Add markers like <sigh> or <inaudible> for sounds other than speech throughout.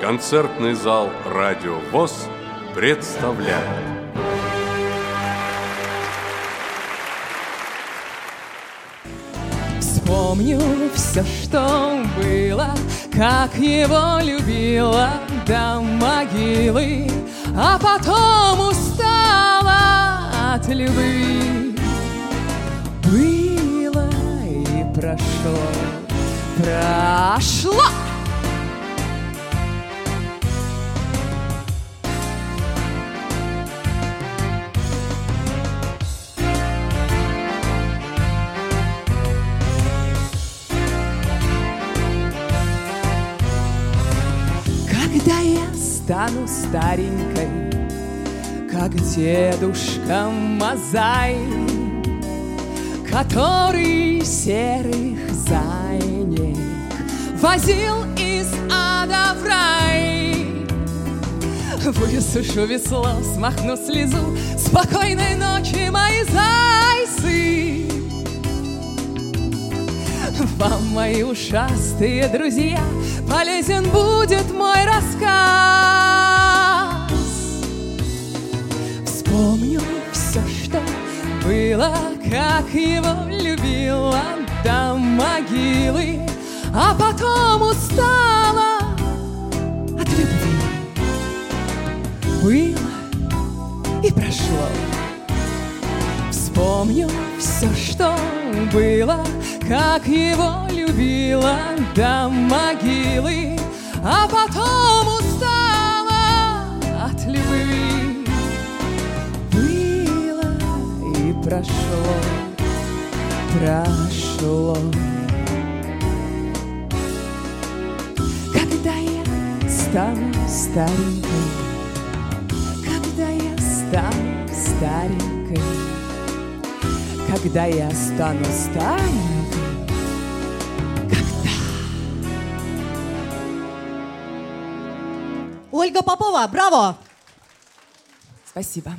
Концертный зал «Радио ВОЗ» представляет Вспомню все, что было, как его любила до могилы, а потом устала от любви. Было и прошло, прошло! Стану старенькой, как дедушка Мазай, который серых зайнек возил из ада в рай. Высушу весло, смахну слезу, спокойной ночи, мои зайцы. Вам, мои ушастые друзья, полезен будет мой рассказ. Вспомню все, что было, как его любила до могилы, а потом устала от любви. Было и прошло. Вспомню все, что было, как его любила до могилы, а потом устала от любви. Было и прошло, прошло. Когда я стану старенькой, когда я стану старенькой, когда я стану старенькой, Ольга Попова, браво! Спасибо.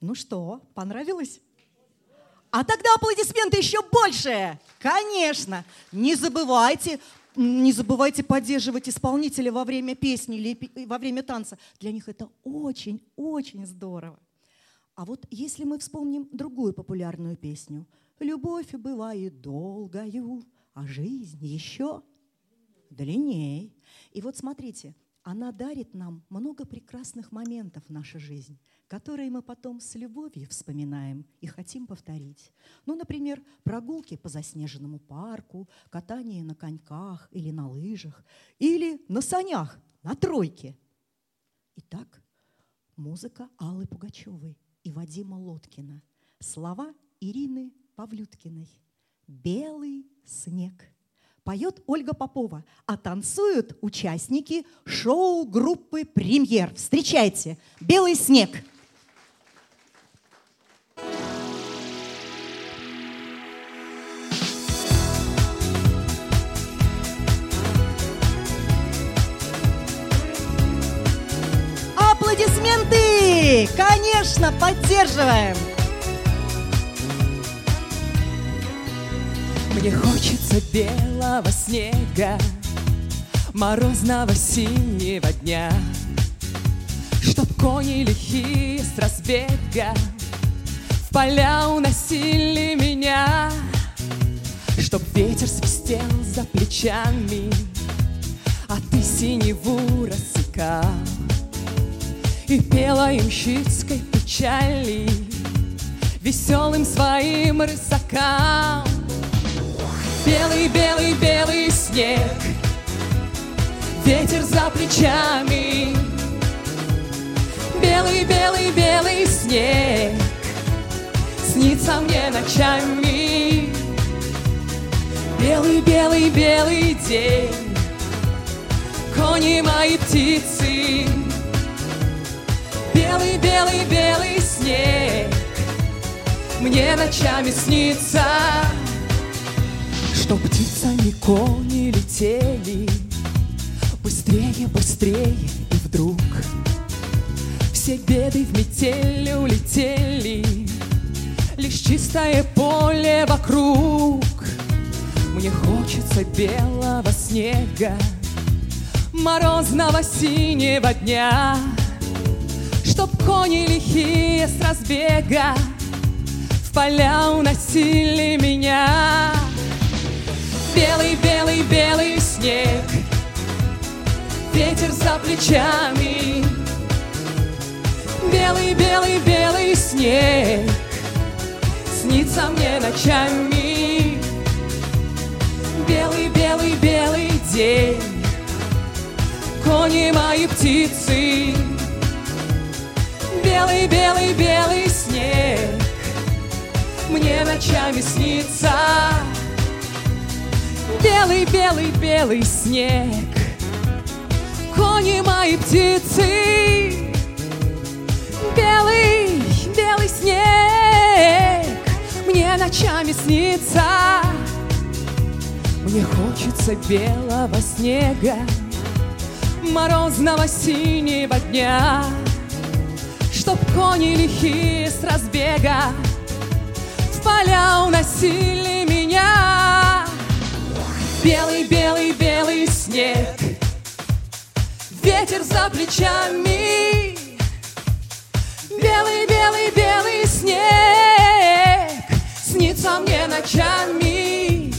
Ну что, понравилось? А тогда аплодисменты еще больше! Конечно! Не забывайте, не забывайте поддерживать исполнителя во время песни или во время танца. Для них это очень-очень здорово. А вот если мы вспомним другую популярную песню «Любовь бывает долгою, а жизнь еще длинней». И вот смотрите, она дарит нам много прекрасных моментов в нашей жизни, которые мы потом с любовью вспоминаем и хотим повторить. Ну, например, прогулки по заснеженному парку, катание на коньках или на лыжах, или на санях, на тройке. Итак, музыка Аллы Пугачевой и Вадима Лоткина. Слова Ирины Павлюткиной. «Белый снег». Поет Ольга Попова, а танцуют участники шоу-группы «Премьер». Встречайте, «Белый снег». Аплодисменты! Конечно, поддерживаем! Мне хочется белого снега, морозного синего дня, Чтоб кони лихие с разбега в поля уносили меня, Чтоб ветер свистел за плечами, а ты синеву рассекал. И пела ямщицкой печали веселым своим рысакам. Белый, белый, белый снег, ветер за плечами. Белый, белый, белый снег, снится мне ночами. Белый, белый, белый день, кони мои птицы. Белый, белый, белый снег, мне ночами снится. Что птицами кони летели. Быстрее, быстрее и вдруг Все беды в метель улетели. Лишь чистое поле вокруг. Мне хочется белого снега, морозного синего дня, Чтоб кони лихие с разбега в поля уносили меня. Белый, белый, белый снег, ветер за плечами. Белый, белый, белый снег, снится мне ночами. Белый, белый, белый день, кони мои птицы. Белый, белый, белый снег, мне ночами снится. Белый, белый, белый снег, кони мои птицы. Белый, белый снег, мне ночами снится. Мне хочется белого снега, морозного синего дня, Чтоб кони лихие с разбега в поля уносили меня. Белый, белый, белый снег, ветер за плечами. Белый, белый, белый снег снится мне ночами.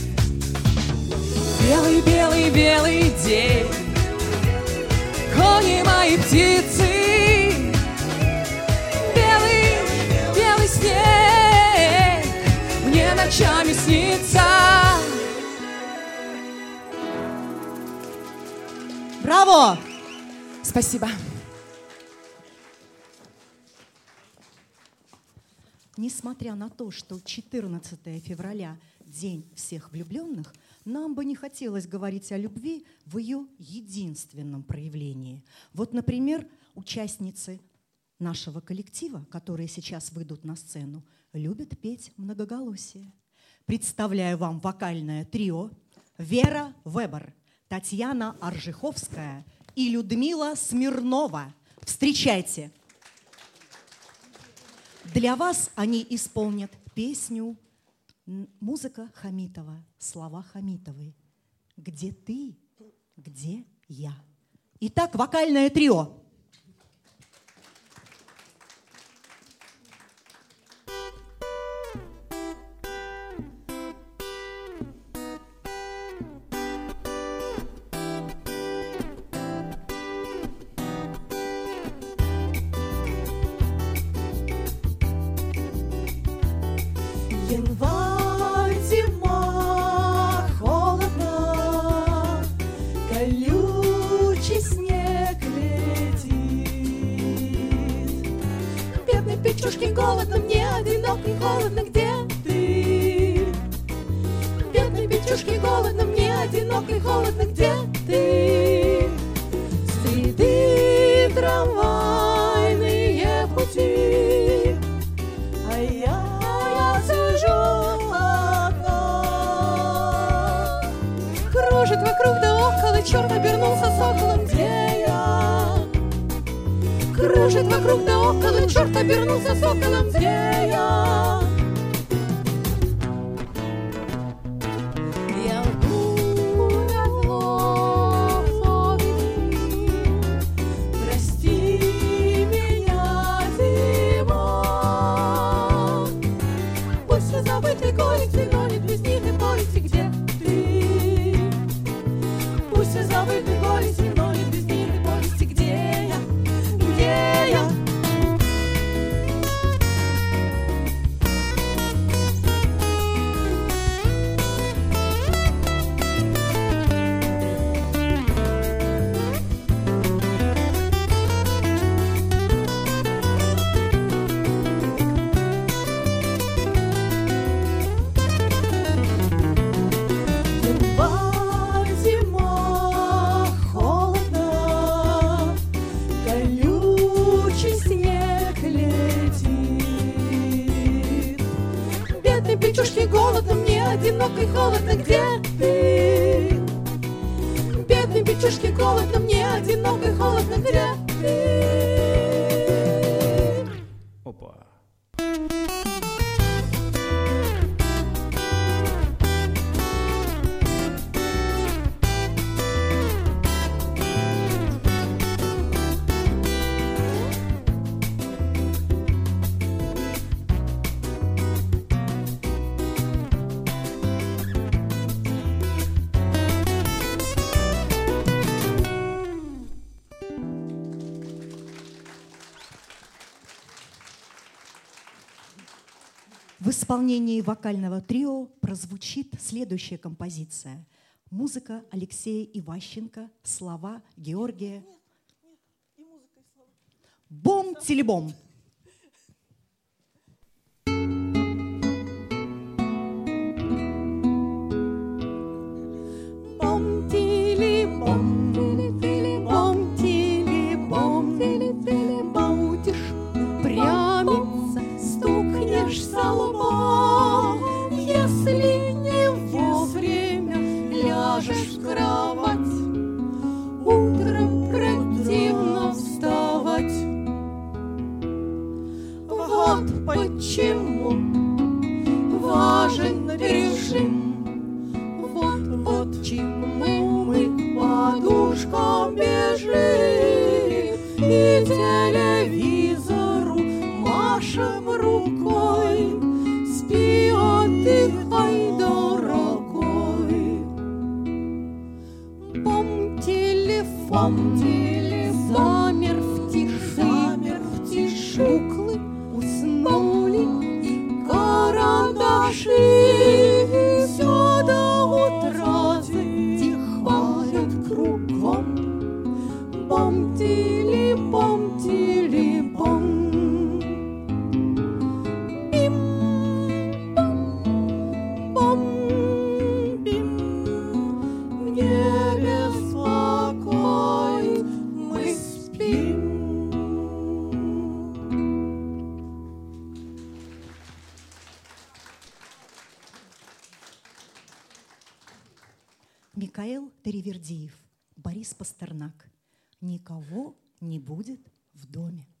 Белый, белый, белый день, кони мои птицы. Белый, белый снег мне ночами снится. Браво! Спасибо. Несмотря на то, что 14 февраля – День всех влюбленных, нам бы не хотелось говорить о любви в ее единственном проявлении. Вот, например, участницы нашего коллектива, которые сейчас выйдут на сцену, любят петь многоголосие. Представляю вам вокальное трио Вера Вебер, Татьяна Аржиховская и Людмила Смирнова. Встречайте! Для вас они исполнят песню музыка Хамитова, слова Хамитовой. Где ты, где я. Итак, вокальное трио. Печушке голодно, мне одиноко и холодно, где Кружит вокруг да около, черт обернулся соколом, где исполнении вокального трио прозвучит следующая композиция. Музыка Алексея Иващенко, слова Георгия. Бом-телебом. Бом будет в доме.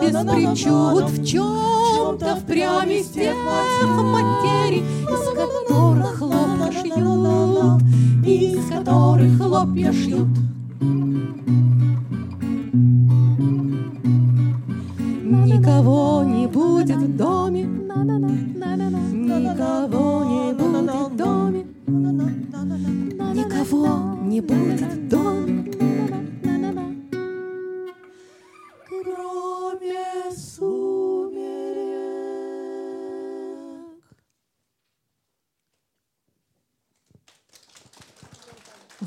Без причуд, в чем-то впрямь из тех материй, из которых хлопья шьют, из которых хлопья шьют. Никого не будет в доме, никого не будет в доме, никого не будет в доме,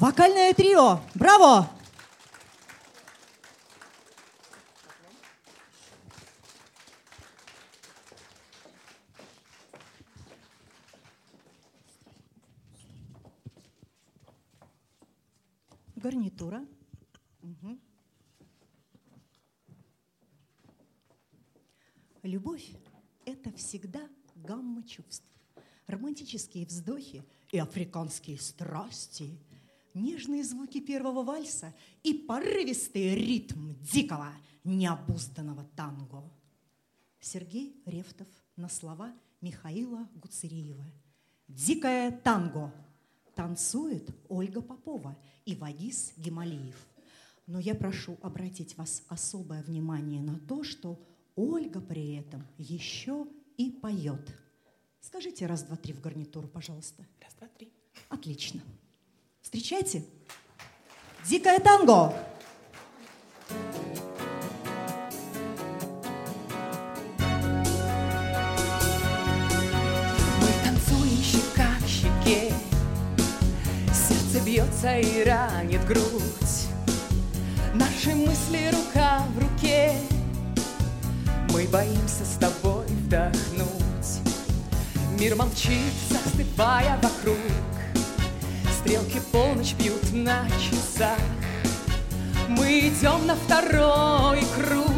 Вокальное трио. Браво! Гарнитура. Мгм. Любовь – это всегда гамма чувств. Романтические вздохи и африканские страсти, нежные звуки первого вальса и порывистый ритм дикого, необузданного танго. Сергей Рефтов на слова Михаила Гуцериева. «Дикое танго» танцует Ольга Попова и Вагис Гималиев. Но я прошу обратить вас особое внимание на то, что Ольга при этом еще и поет. Скажите раз, два, три в гарнитуру, пожалуйста. Раз, два, три. Отлично. Встречайте. Дикое танго. Мы танцуем щека к щеке, сердце бьется и ранит грудь. Наши мысли рука в руке, мы боимся с тобой вдохнуть. Мир молчит, застывая вокруг, стрелки полночь бьют на часах. Мы идем на второй круг,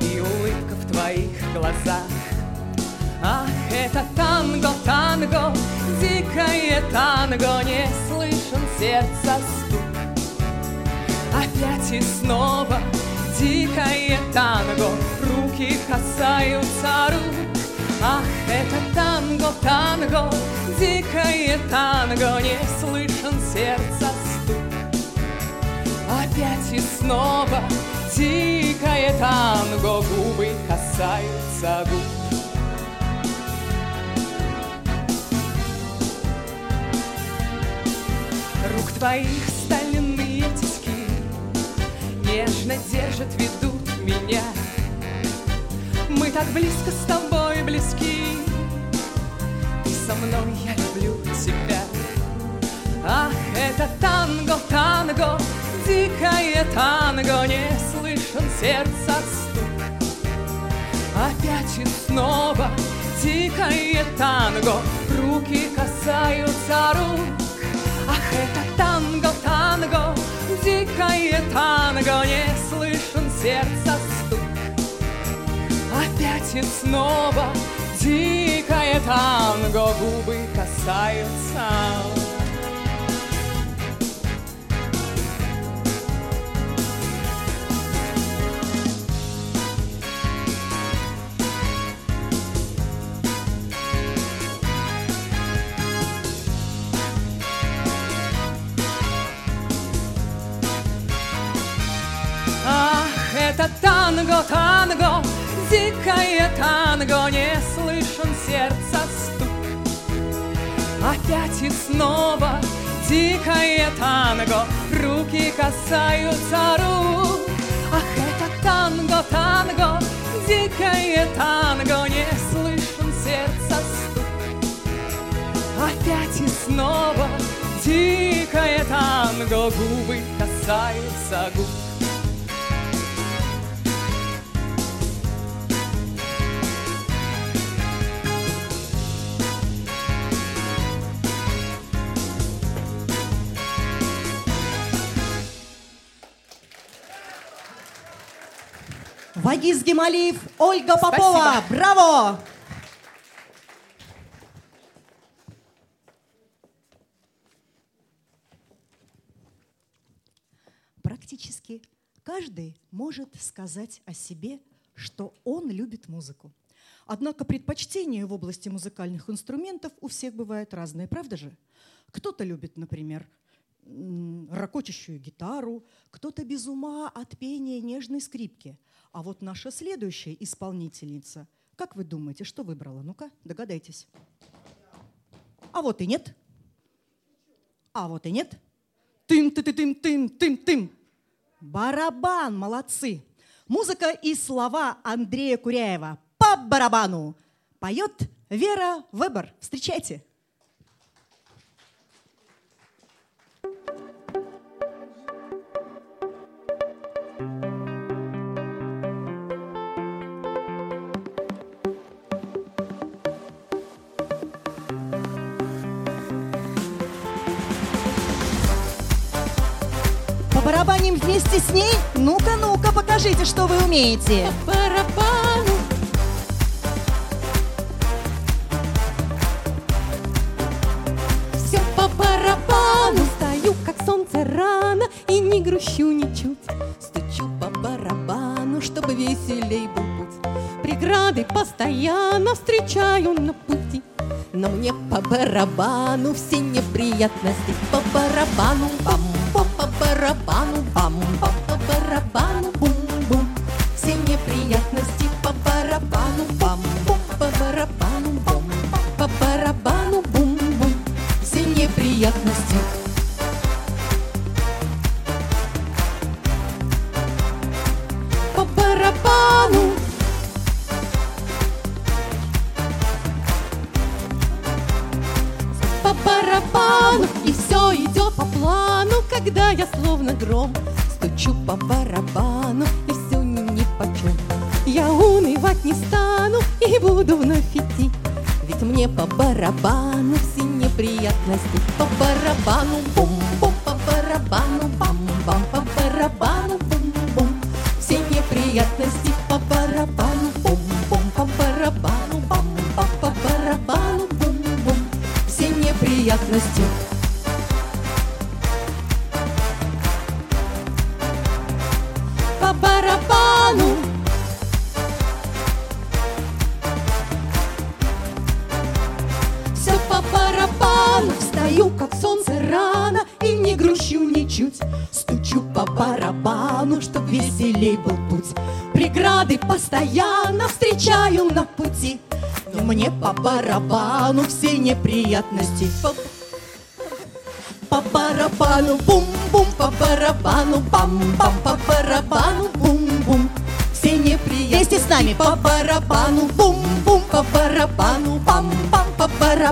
и улыбка в твоих глазах. Ах, это танго, танго, дикое танго, не слышен сердца стук. Опять и снова дикое танго, руки касаются рук. Ах, это танго, танго, дикое танго, не слышен сердца стук. Опять и снова дикое танго, губы касаются губ. Рук твоих стальные тиски Нежно держат, ведут меня Мы так близко с тобой близки со мной, я люблю тебя. Ах, это танго, танго Дикое танго Не слышен сердца стук. Опять и снова дикое танго Руки касаются рук. Ах, это танго, танго, дикое танго, не слышен сердца стук. Опять и снова дикое танго, губы касаются. Сердца стук. Опять и снова дикое танго, руки касаются рук. Ах, это танго, танго, дикое танго, не слышен сердца стук. Опять и снова дикое танго, губы касаются губ. Вагиз Гемалиев, Ольга Попова. Браво! Практически каждый может сказать о себе, что он любит музыку. Однако предпочтения в области музыкальных инструментов у всех бывают разные, правда же? Кто-то любит, например, ракочущую гитару, кто-то без ума от пения нежной скрипки. А вот наша следующая исполнительница, как вы думаете, что выбрала? Ну-ка, догадайтесь. А вот и нет. А вот и нет. тым ты ты тым тым тым тым Барабан, молодцы. Музыка и слова Андрея Куряева по барабану. Поет Вера Вебер. Встречайте. Побарабаним вместе с ней? Ну-ка, ну-ка, покажите, что вы умеете. Все по барабану. Стою, как солнце рано И не грущу ничуть. Стучу по барабану, чтобы веселей был путь. Преграды постоянно встречаю на пути. Но мне по барабану все неприятности. По барабану бам бам по барабану бам бам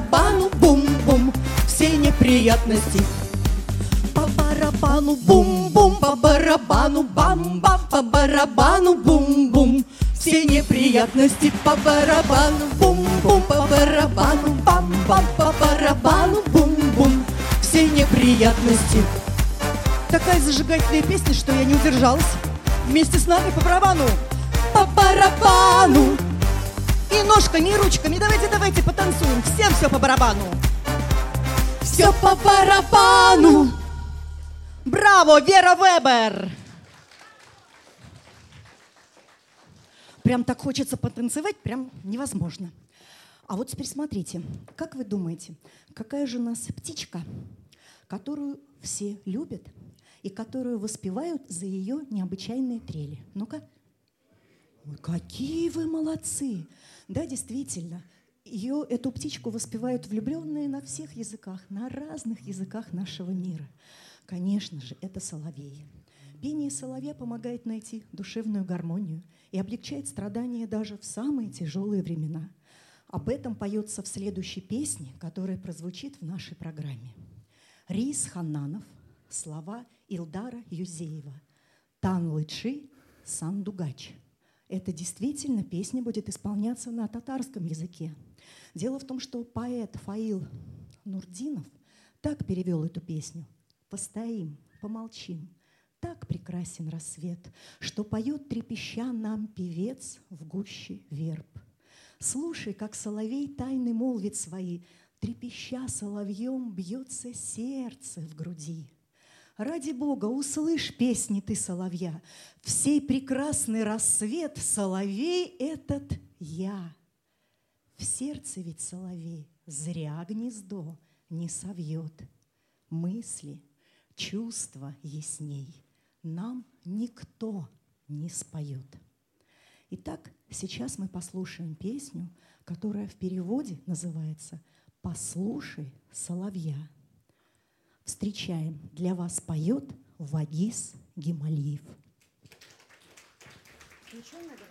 барабану бум-бум. Все неприятности по барабану бум-бум, по барабану бам-бам, по барабану бум-бум. Все неприятности по барабану бум-бум, по барабану бам-бам, по барабану бум-бум. Все неприятности. Такая зажигательная песня, что я не удержалась. Вместе с нами по барабану. По барабану, И ножками, и ручками. Давайте, давайте потанцуем. Всем все по барабану. все по барабану. Браво, Вера Вебер! Прям так хочется потанцевать, прям невозможно. А вот теперь смотрите, как вы думаете, какая же у нас птичка, которую все любят и которую воспевают за ее необычайные трели? Ну-ка. Ой, какие вы молодцы! Да, действительно, ее, эту птичку воспевают влюбленные на всех языках, на разных языках нашего мира. Конечно же, это соловей. Пение соловья помогает найти душевную гармонию и облегчает страдания даже в самые тяжелые времена. Об этом поется в следующей песне, которая прозвучит в нашей программе. Рис Хананов, слова Илдара Юзеева. Тан Лычи, Сан Дугач. Это действительно песня будет исполняться на татарском языке. Дело в том, что поэт Фаил Нурдинов так перевел эту песню. «Постоим, помолчим, так прекрасен рассвет, что поет трепеща нам певец в гуще верб. Слушай, как соловей тайны молвит свои, трепеща соловьем бьется сердце в груди. Ради Бога, услышь песни ты, соловья, в сей прекрасный рассвет соловей этот я. В сердце ведь соловей зря гнездо не совьет. Мысли, чувства ясней нам никто не споет. Итак, сейчас мы послушаем песню, которая в переводе называется «Послушай соловья». Встречаем, для вас поет Вагис Гималиев. Тынкалык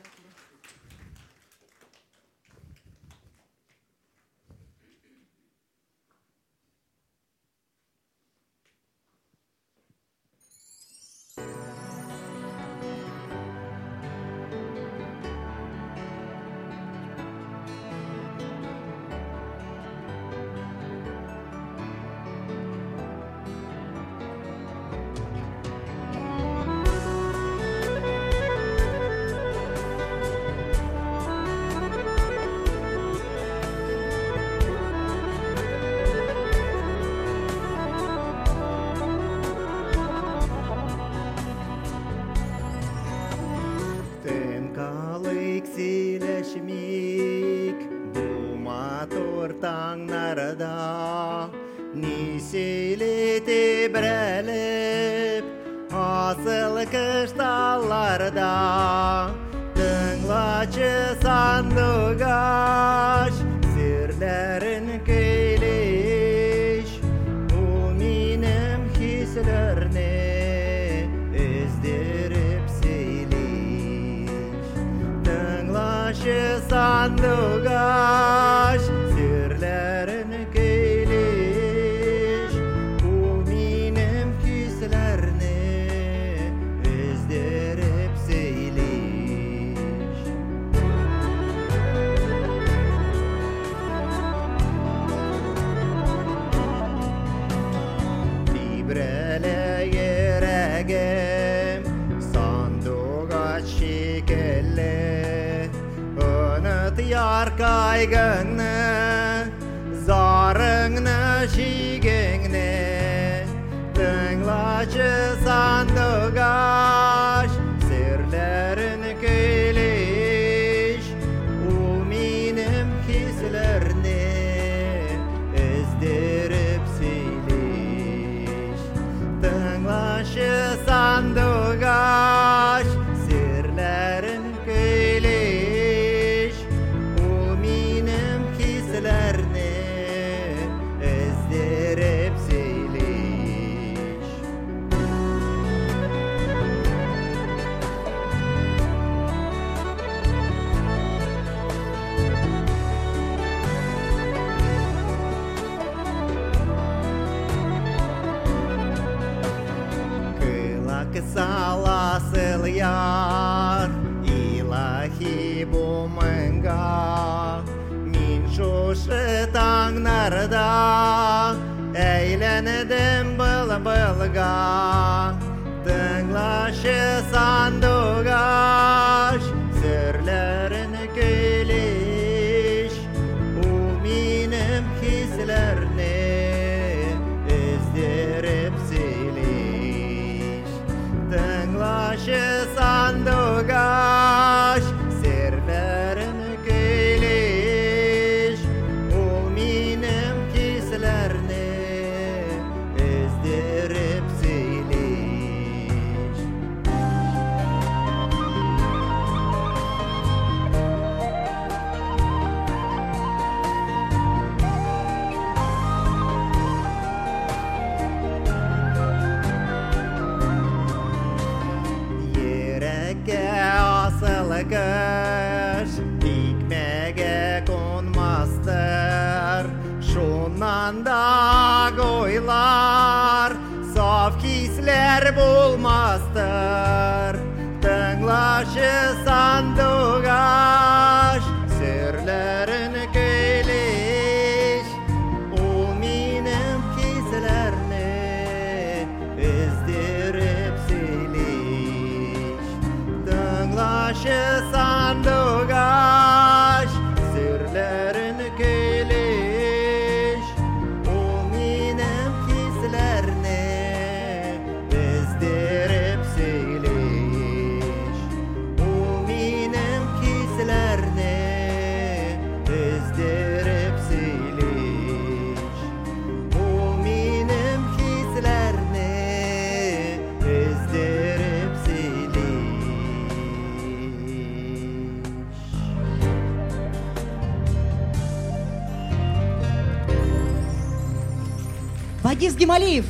Гималиев.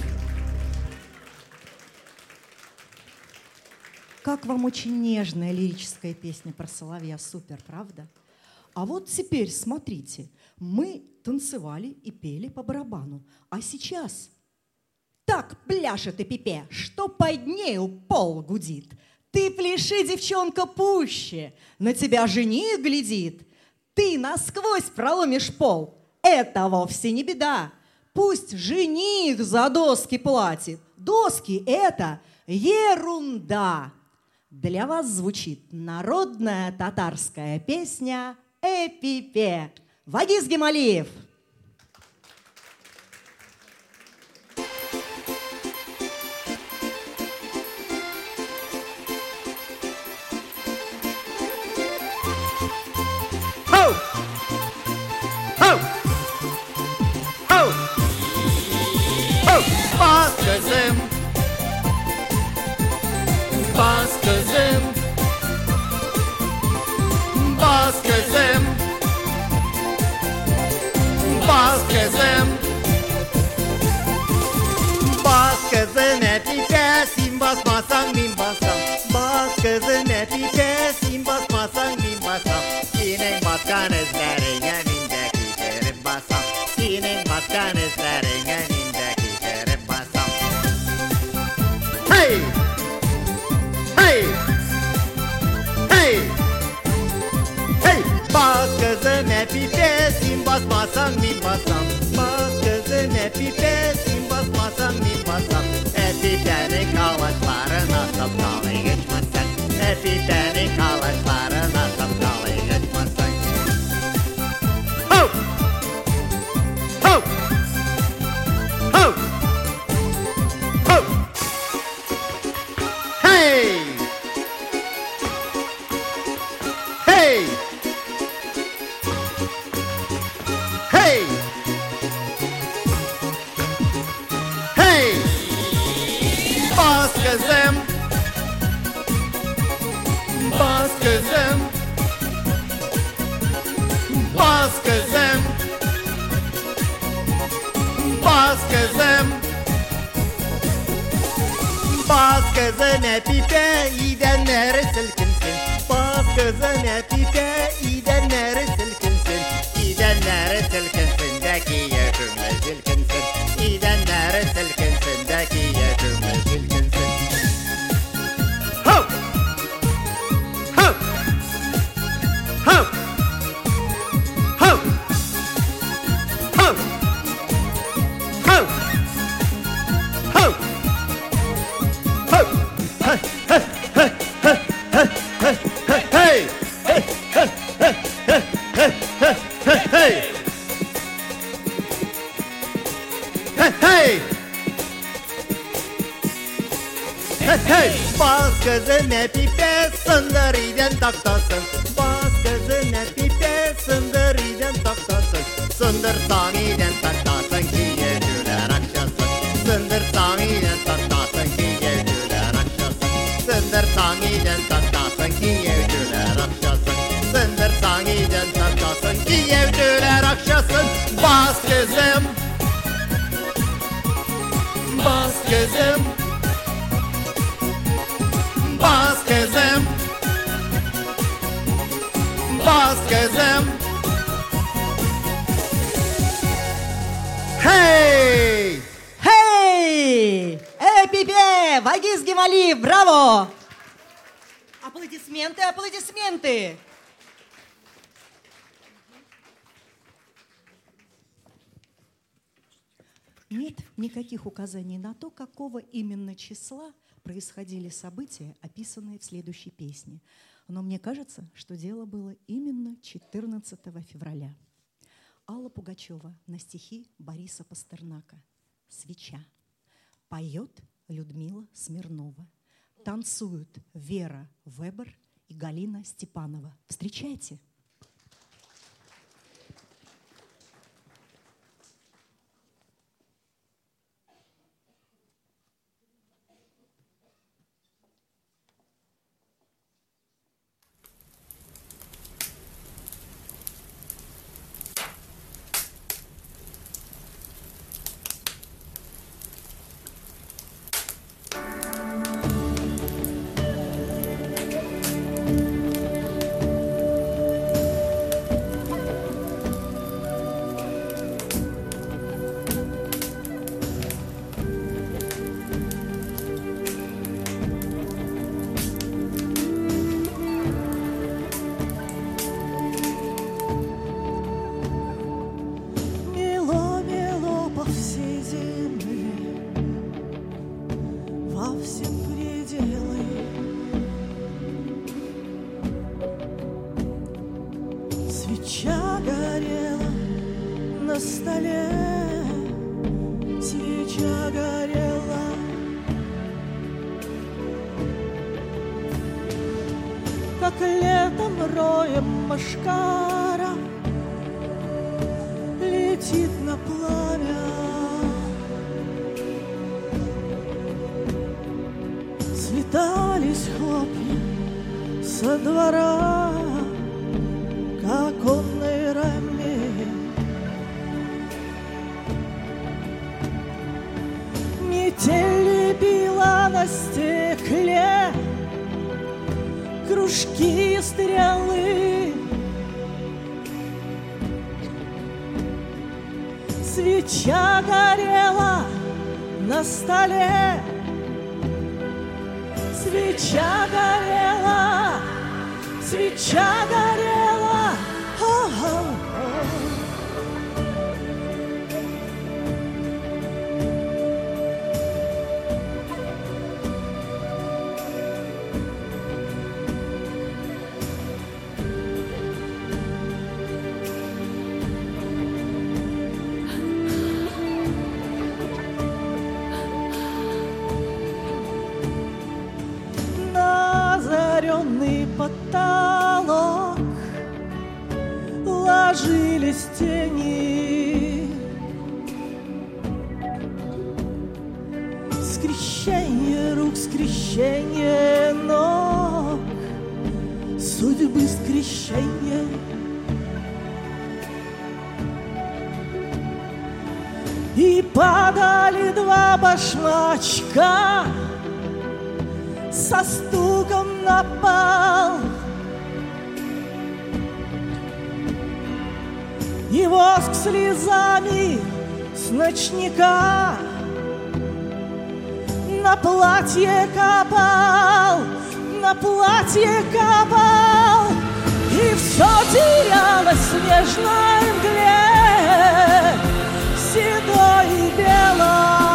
Как вам очень нежная лирическая песня про соловья. Супер, правда? А вот теперь смотрите. Мы танцевали и пели по барабану. А сейчас так пляшет и пипе, что под нею пол гудит. Ты пляши, девчонка, пуще, на тебя жених глядит. Ты насквозь проломишь пол, это вовсе не беда. Пусть жених за доски платит, доски — это ерунда. Для вас звучит народная татарская песня «Эпипе». Вагиз Гемалиев. Kızım. Bas kızım. Bas kızım. Bas kızım. Bas kızın epi kesin basmasan bin basam. Bas kızın epi kesin basmasan bin basam. Senin baskan izlerine Baskezem Baskezem Baskezem Baskezem Хей! Хей! Эй, пипе! Вагиз Гемали! Браво! Аплодисменты, аплодисменты! Нет никаких указаний на то, какого именно числа происходили события, описанные в следующей песне. Но мне кажется, что дело было именно 14 февраля. Алла Пугачева на стихи Бориса Пастернака «Свеча». Поет Людмила Смирнова. Танцуют Вера Вебер и Галина Степанова. Встречайте. Метель била на стекле кружки и стрелы. Свеча горела на столе, свеча горела, свеча горела. Тени. Скрещение рук, скрещение ног судьбы скрещения. И падали два башмачка со стуком на пол. И воск слезами с ночника на платье капал, на платье капал, и все терялось в снежной мгле, седой и белой.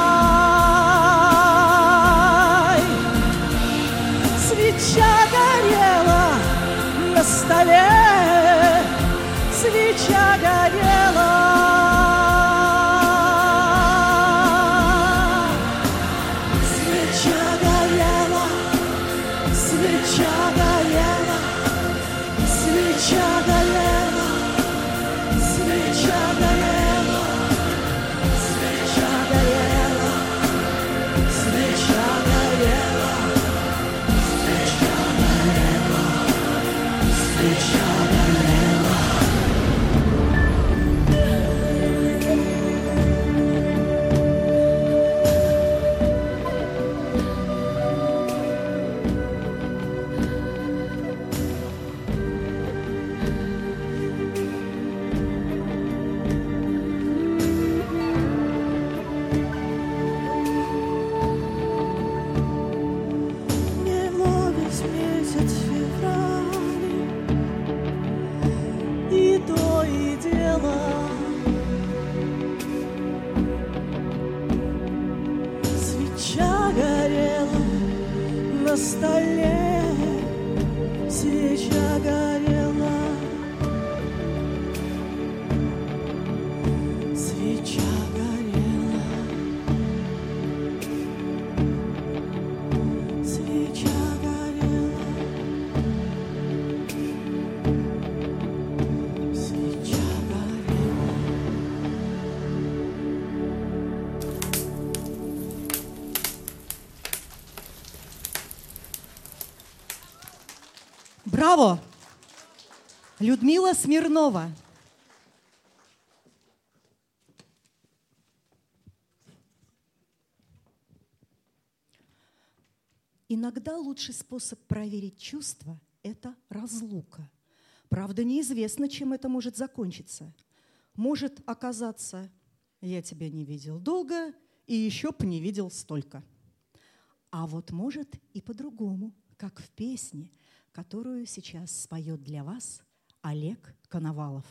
Браво! Людмила Смирнова. Иногда лучший способ проверить чувства – это разлука. Правда, неизвестно, чем это может закончиться. Может оказаться, я тебя не видел долго и еще б не видел столько. А вот может и по-другому, как в песне, которую сейчас споет для вас Олег Коновалов.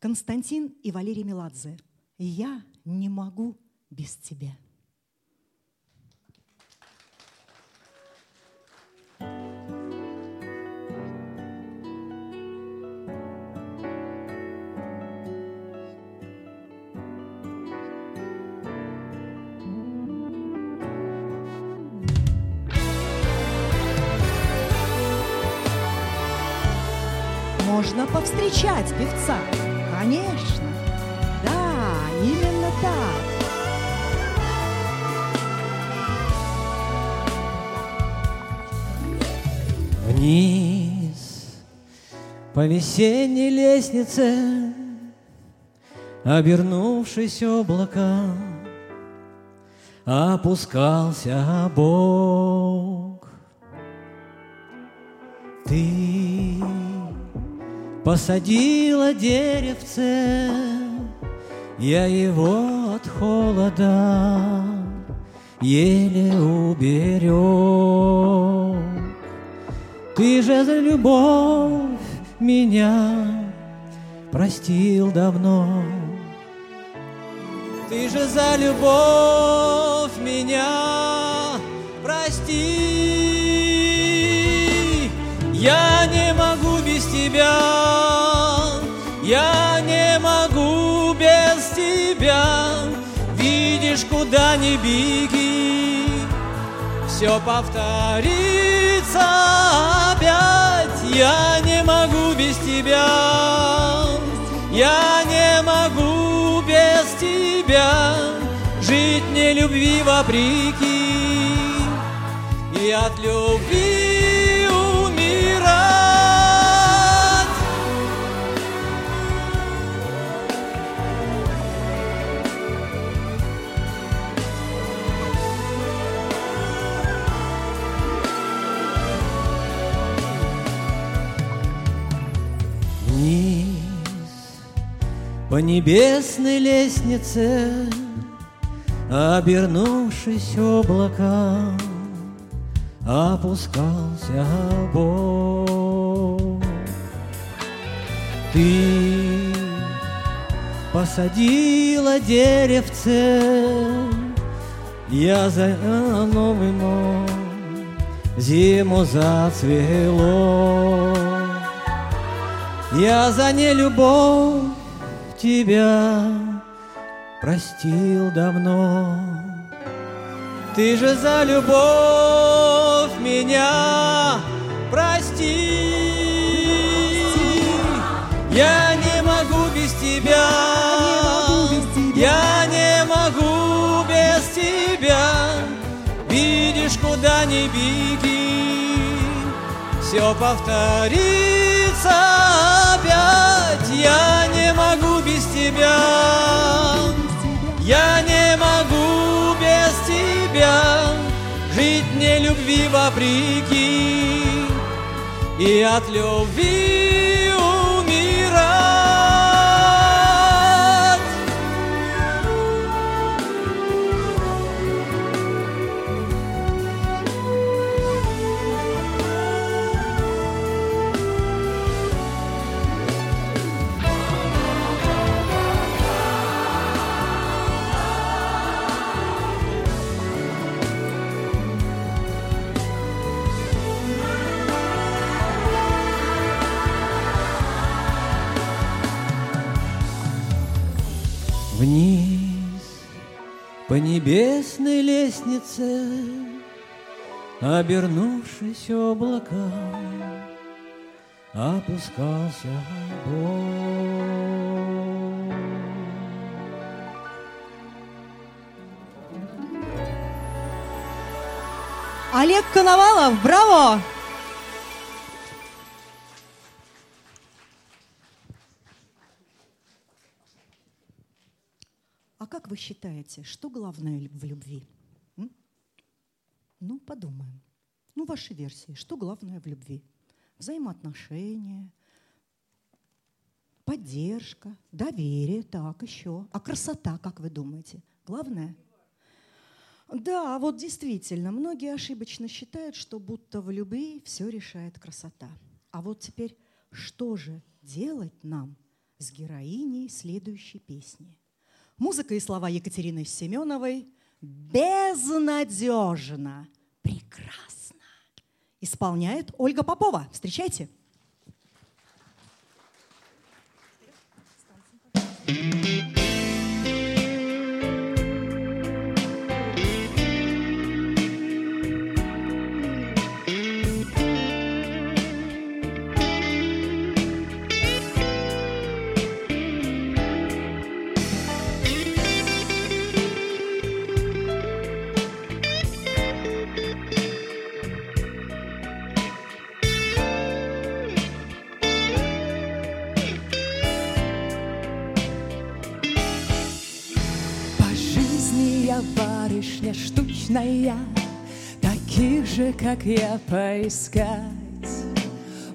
Константин и Валерий Меладзе. «Я не могу без тебя». Можно повстречать певца. Конечно. Да, именно так. Вниз по весенней лестнице, Обернувшись облаком, Опускался Бог. Ты посадила деревце, Я его от холода еле уберег. Ты же за любовь меня простил давно. Ты же за любовь меня прости. Я тебя, я не могу без тебя. Видишь, куда ни беги, все повторится опять. Я не могу без тебя, я не могу без тебя. Жить не любви вопреки. И от любви по небесной лестнице, обернувшись облаком, опускался Бог. Ты посадила деревце, я за новый мой зиму зацвело. Я за нелюбовь тебя простил давно. Ты же за любовь меня прости. Я не могу без тебя. Я не могу без тебя. Видишь, куда не беги, все повторится опять. Я не Я не могу без тебя жить не любви вопреки. И от любви Вниз по небесной лестнице, Обернувшись облаком, опускался Бог. Олег Коновалов, браво! Как вы считаете, что главное в любви? М? Ну, подумаем. Ну, ваши версии. Что главное в любви? Взаимоотношения, поддержка, доверие, так, еще. А красота, как вы думаете? Главное? Да, вот действительно, многие ошибочно считают, что будто в любви все решает красота. А вот теперь, что же делать нам с героиней следующей песни? Музыка и слова Екатерины Семеновой безнадежно, прекрасно. Исполняет Ольга Попова. Встречайте. Барышня штучная, Таких же, как я, поискать.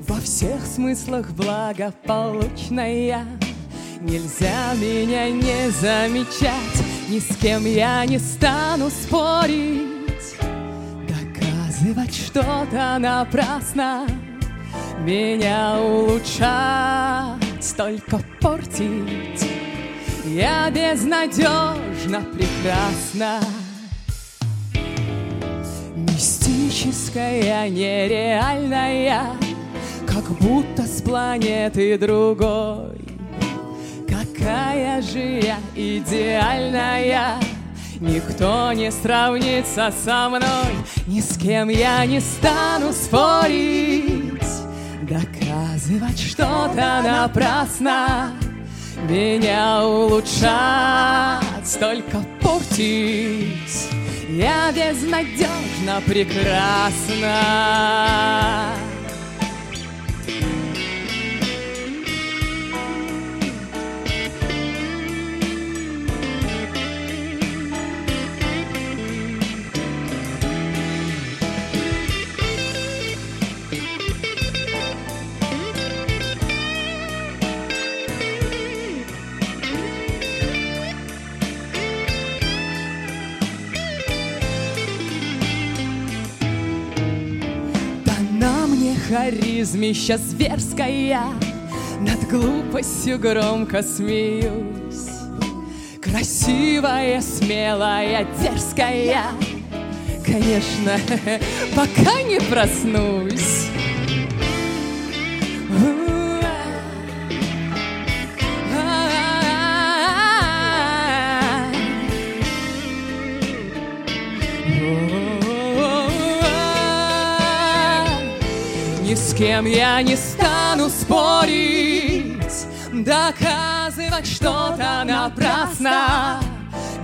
Во всех смыслах благополучная, Нельзя меня не замечать, Ни с кем я не стану спорить, Доказывать что-то напрасно, Меня улучшать, только портить. Я безнадежно прекрасна Мистическая, нереальная Как будто с планеты другой Какая же я идеальная Никто не сравнится со мной Ни с кем я не стану спорить Доказывать что-то напрасно меня улучшать, только портить. Я безнадежно прекрасна. Харизмища зверская, Над глупостью громко смеюсь. Красивая, смелая, дерзкая, Конечно, <laughs> пока не проснусь. Кем я не стану спорить, доказывать что-то напрасно,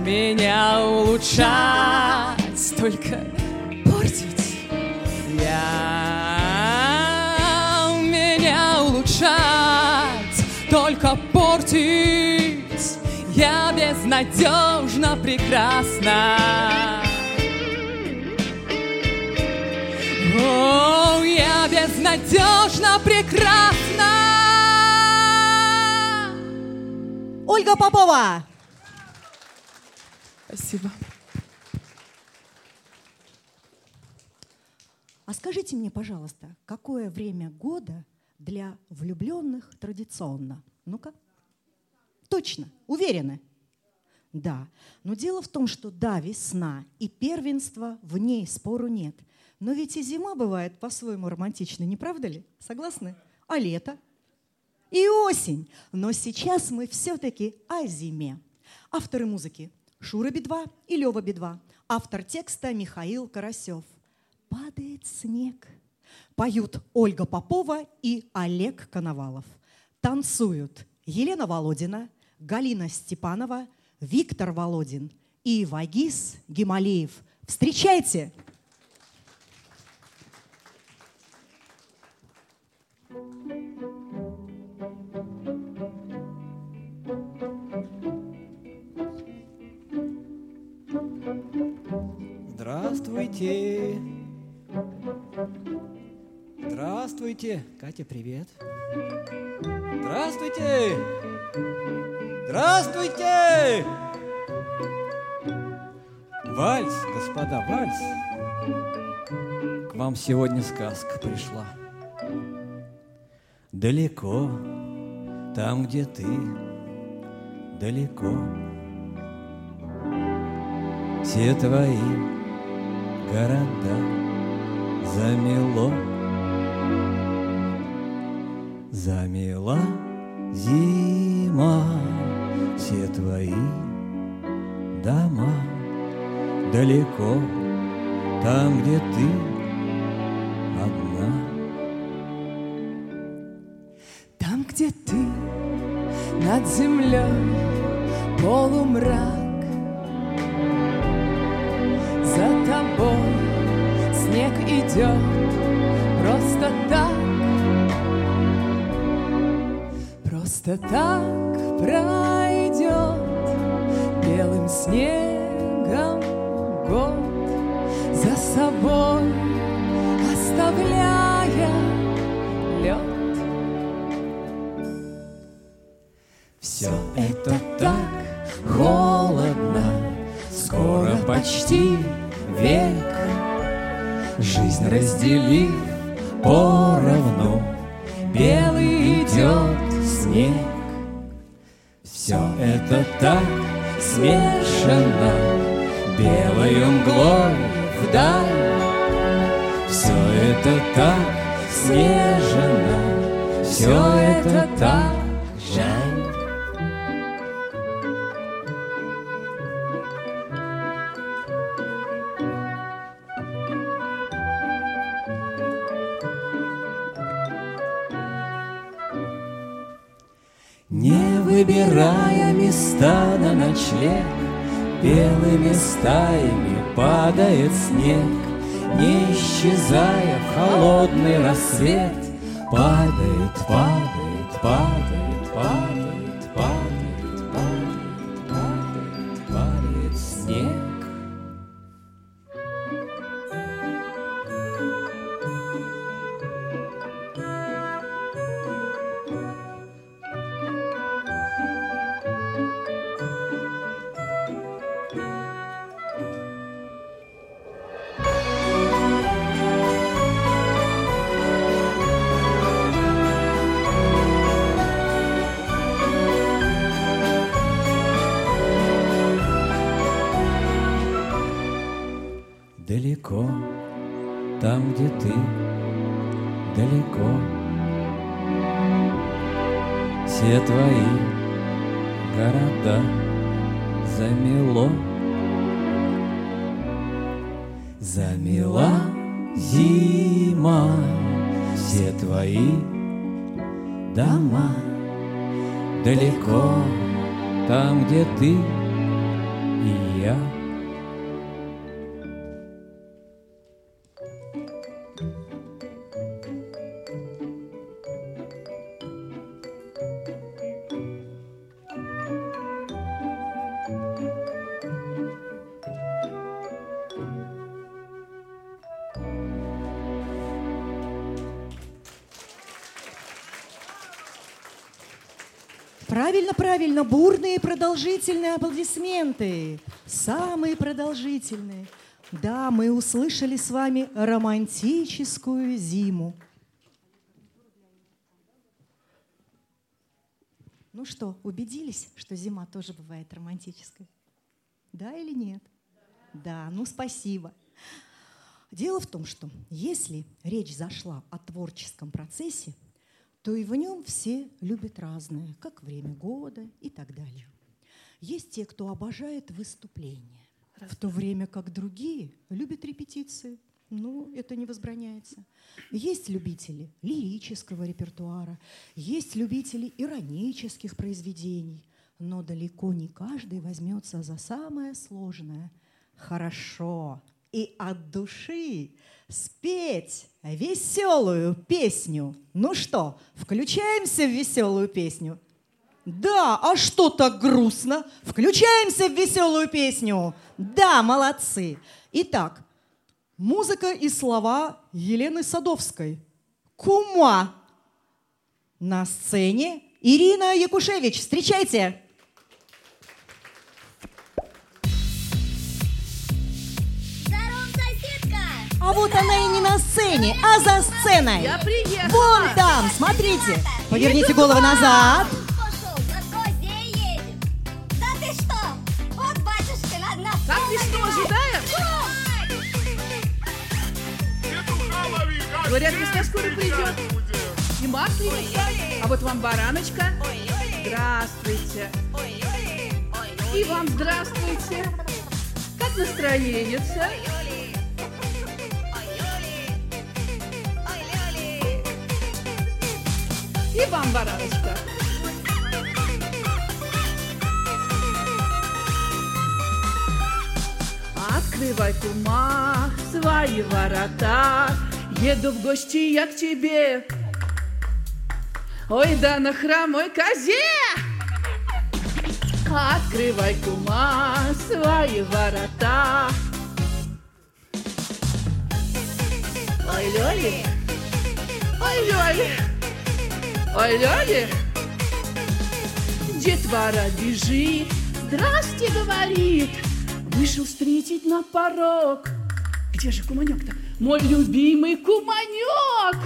меня улучшать, только портить. Я меня улучшать, только портить. Я безнадежно прекрасна. О, я безнадежно прекрасна. Ольга Попова! Спасибо. А скажите мне, пожалуйста, какое время года для влюбленных традиционно? Ну-ка. Точно, уверены? Да. Но дело в том, что да, весна и первенство в ней спору нет. Но ведь и зима бывает по-своему романтичной, не правда ли? Согласны? А лето? И осень. Но сейчас мы все-таки о зиме. Авторы музыки Шура Би-2 и Лева Би-2. Автор текста Михаил Карасев. «Падает снег». Поют Ольга Попова и Олег Коновалов. Танцуют Елена Володина, Галина Степанова, Виктор Володин и Вагис Гималеев. Встречайте! Здравствуйте. Здравствуйте. Катя, привет. Здравствуйте. Здравствуйте. Вальс, господа, вальс. К вам сегодня сказка пришла. Далеко, там, где ты, далеко. Все твои города замело. Замела зима все твои дома далеко, там, где ты одна. Там, где ты над землей полумрак, Просто так мглой вдаль. Все это так снежно, все это так жаль. Не выбирая места на ночлег, Белыми стаями падает снег, Не исчезая в холодный рассвет, Падает, падает, падает, падает, твои города замело. Замела зима все твои дома далеко, там, где ты продолжительные аплодисменты. Самые продолжительные. Да, мы услышали с вами романтическую зиму. Ну что, убедились, что зима тоже бывает романтической? Да или нет? Да, ну спасибо. Дело в том, что если речь зашла о творческом процессе, то и в нем все любят разное, как время года и так далее. Есть те, кто обожает выступления, в то время как другие любят репетиции. Ну, это не возбраняется. Есть любители лирического репертуара, есть любители иронических произведений, но далеко не каждый возьмется за самое сложное – хорошо и от души спеть веселую песню. Ну что, включаемся в веселую песню? Да, а что так грустно? Включаемся в веселую песню. Да, молодцы. Итак, музыка и слова Елены Садовской. Кума. На сцене Ирина Якушевич. Встречайте. Соседка! А вот она и не на сцене, а за сценой. Я приехала. Вон там, смотрите. Поверните голову назад. Говорят, весна скоро придет. И масленица. А вот вам бараночка. Здравствуйте. И вам здравствуйте. Как настроение И вам бараночка. Открывай, кума, свои ворота. Еду в гости я к тебе. Ой, да на хромой козе! Открывай, кума, свои ворота. Ой, Лёли, ой, Лёли, ой, Лёли. Детвора бежит, здрасте, говорит, вышел встретить на порог. Где же куманек-то? Мой любимый куманек!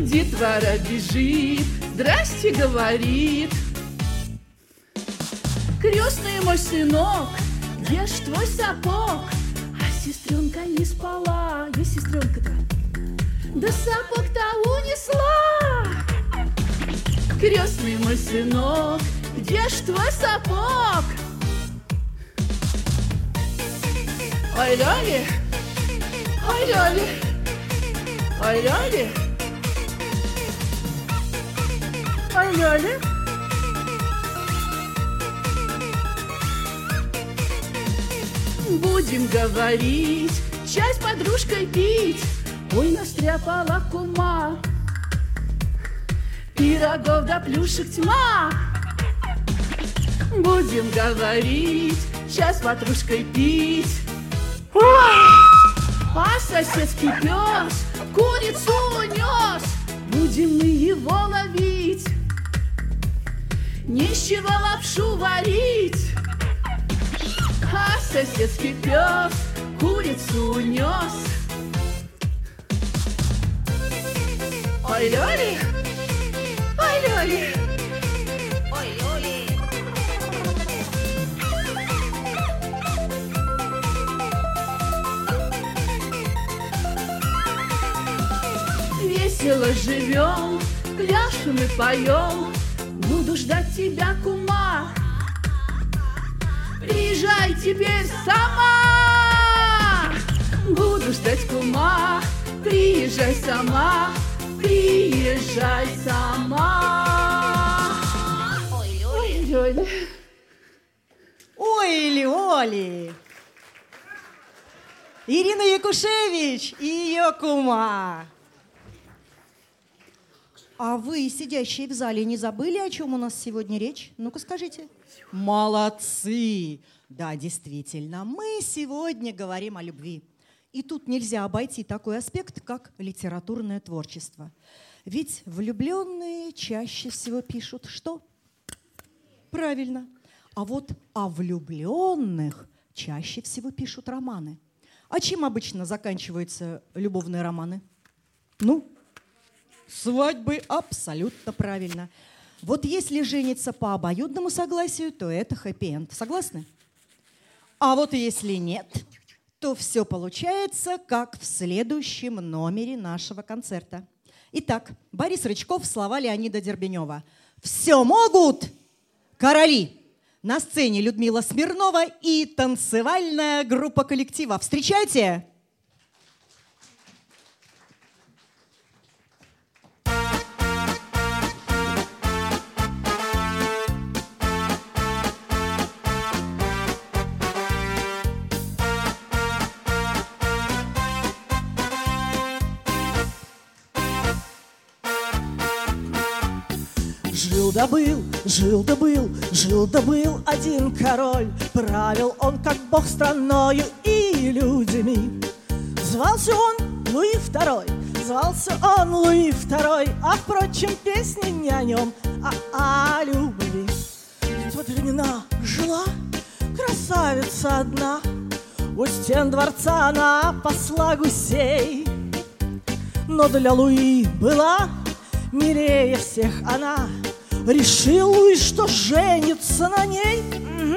Детвора бежит, здрасте, говорит. Крестный мой сынок, где ж твой сапог? А сестренка не спала, где сестренка-то? Да сапог-то унесла. Крестный мой сынок, где ж твой сапог? Ой, Лёли, ой, Лёли, ой, Лёли, ой, Лёли. Будем говорить, чай с подружкой пить. Ой, настряпала кума, пирогов да плюшек тьма. Будем говорить, чай с подружкой пить. А соседский пес курицу унес, будем мы его ловить. Нищего лапшу варить. А соседский пес курицу унес. Ой, Лёли, весело живем, пляшем и поем. Буду ждать тебя, кума. Приезжай теперь сама. Буду ждать кума. Приезжай сама. Приезжай сама. Ой-ой. Ой, или Оли! Ирина Якушевич и ее кума. А вы, сидящие в зале, не забыли, о чем у нас сегодня речь? Ну-ка скажите. Молодцы! Да, действительно, мы сегодня говорим о любви. И тут нельзя обойти такой аспект, как литературное творчество. Ведь влюбленные чаще всего пишут что? Правильно. А вот о влюбленных чаще всего пишут романы. А чем обычно заканчиваются любовные романы? Ну, свадьбы абсолютно правильно. Вот если жениться по обоюдному согласию, то это хэппи-энд. Согласны? А вот если нет, то все получается, как в следующем номере нашего концерта. Итак, Борис Рычков, слова Леонида Дербенева. «Все могут короли!» На сцене Людмила Смирнова и танцевальная группа коллектива. Встречайте! Жил да был, жил да был, жил да был один король. Правил он, как бог страной и людьми. Звался он Луи Второй, звался он Луи Второй, а впрочем песни не о нем, а о любви. В те времена жила красавица одна, у стен дворца она посла гусей. Но для Луи была милее всех она. Решил Луи, что женится на ней. Мгм.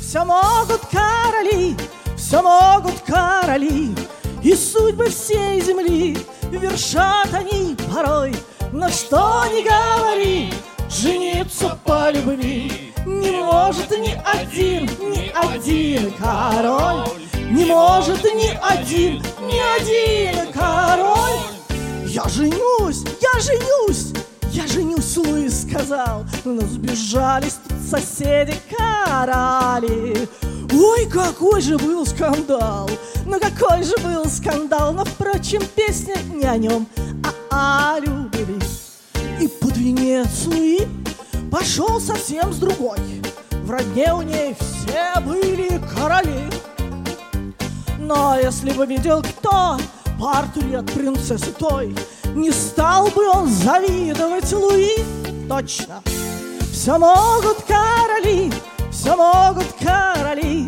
Все могут короли, все могут короли, И судьбы всей земли вершат они порой. Но что ни говори, жениться по любви Не может ни один, ни один король, Не может ни один, ни один король. Я женюсь, я женюсь, я женюсь, Луи сказал, но сбежались тут соседи короли. Ой, какой же был скандал, ну какой же был скандал, но, впрочем, песня не о нем, а о любви. И под венец Луи пошел совсем с другой. В родне у ней все были короли. Но если бы видел кто портрет принцессы той, Не стал бы он завидовать Луи. Точно. Все могут короли, все могут короли,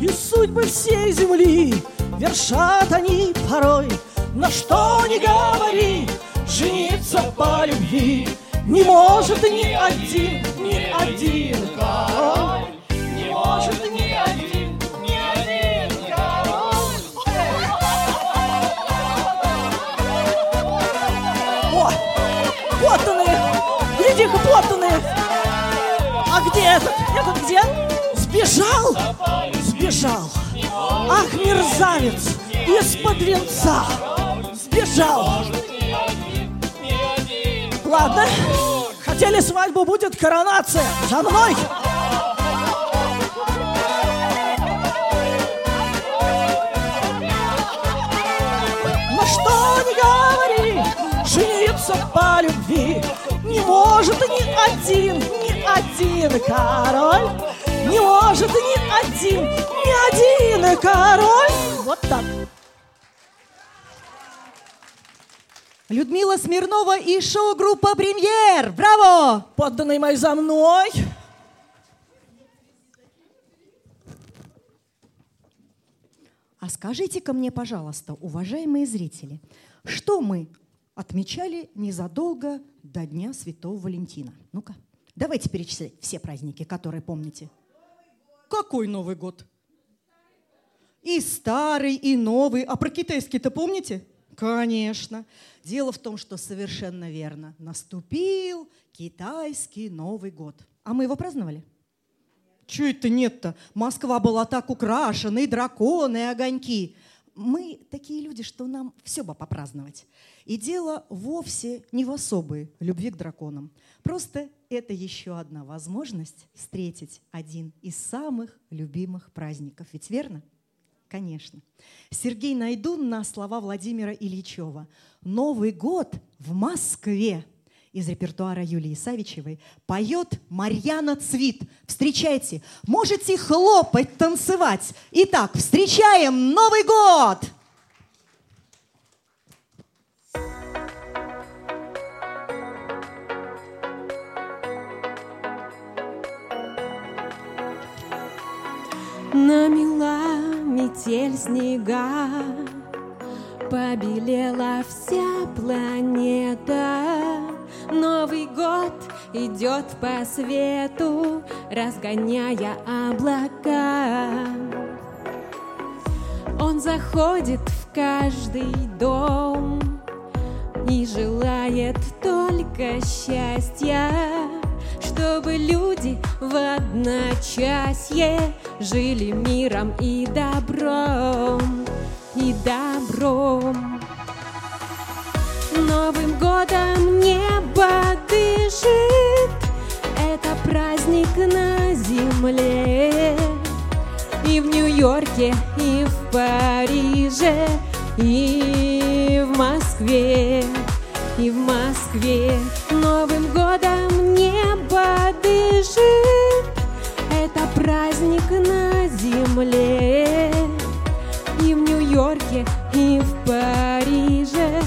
И судьбы всей земли вершат они порой. Но что ни говори, жениться по любви Не может ни один, ни один король, Не может ни где этот? Этот где? Сбежал? Сбежал. Ах, мерзавец! Из-под венца! Сбежал! Ладно, хотели свадьбу, будет коронация. За мной! Жениться по любви. Не может ни один, ни один король. Не может ни один, ни один король. Вот так. Людмила Смирнова и шоу-группа «Премьер». Браво! Подданные мои за мной. А скажите-ка мне, пожалуйста, уважаемые зрители, что мы отмечали незадолго до Дня Святого Валентина? Ну-ка, давайте перечислять все праздники, которые помните. Какой Новый год? И старый, и новый. А про китайский-то помните? Конечно. Дело в том, что совершенно верно. Наступил китайский Новый год. А мы его праздновали? Чего это нет-то? Москва была так украшена, и драконы, и огоньки. Мы такие люди, что нам все бы попраздновать. И дело вовсе не в особой любви к драконам. Просто это еще одна возможность встретить один из самых любимых праздников. Ведь верно? Конечно. Сергей Найдун на слова Владимира Ильичева. «Новый год в Москве» из репертуара Юлии Савичевой поет Марьяна Цвит. Встречайте, можете хлопать, танцевать. Итак, встречаем Новый год! Метель снега, Побелела вся планета. Новый год идет по свету, Разгоняя облака. Он заходит в каждый дом И желает только счастья чтобы люди в одночасье жили миром и добром, и добром. Новым годом небо дышит, это праздник на земле. И в Нью-Йорке, и в Париже, и в Москве, и в Москве. Новым годом небо дышит, это праздник на земле. И в Нью-Йорке, и в Париже,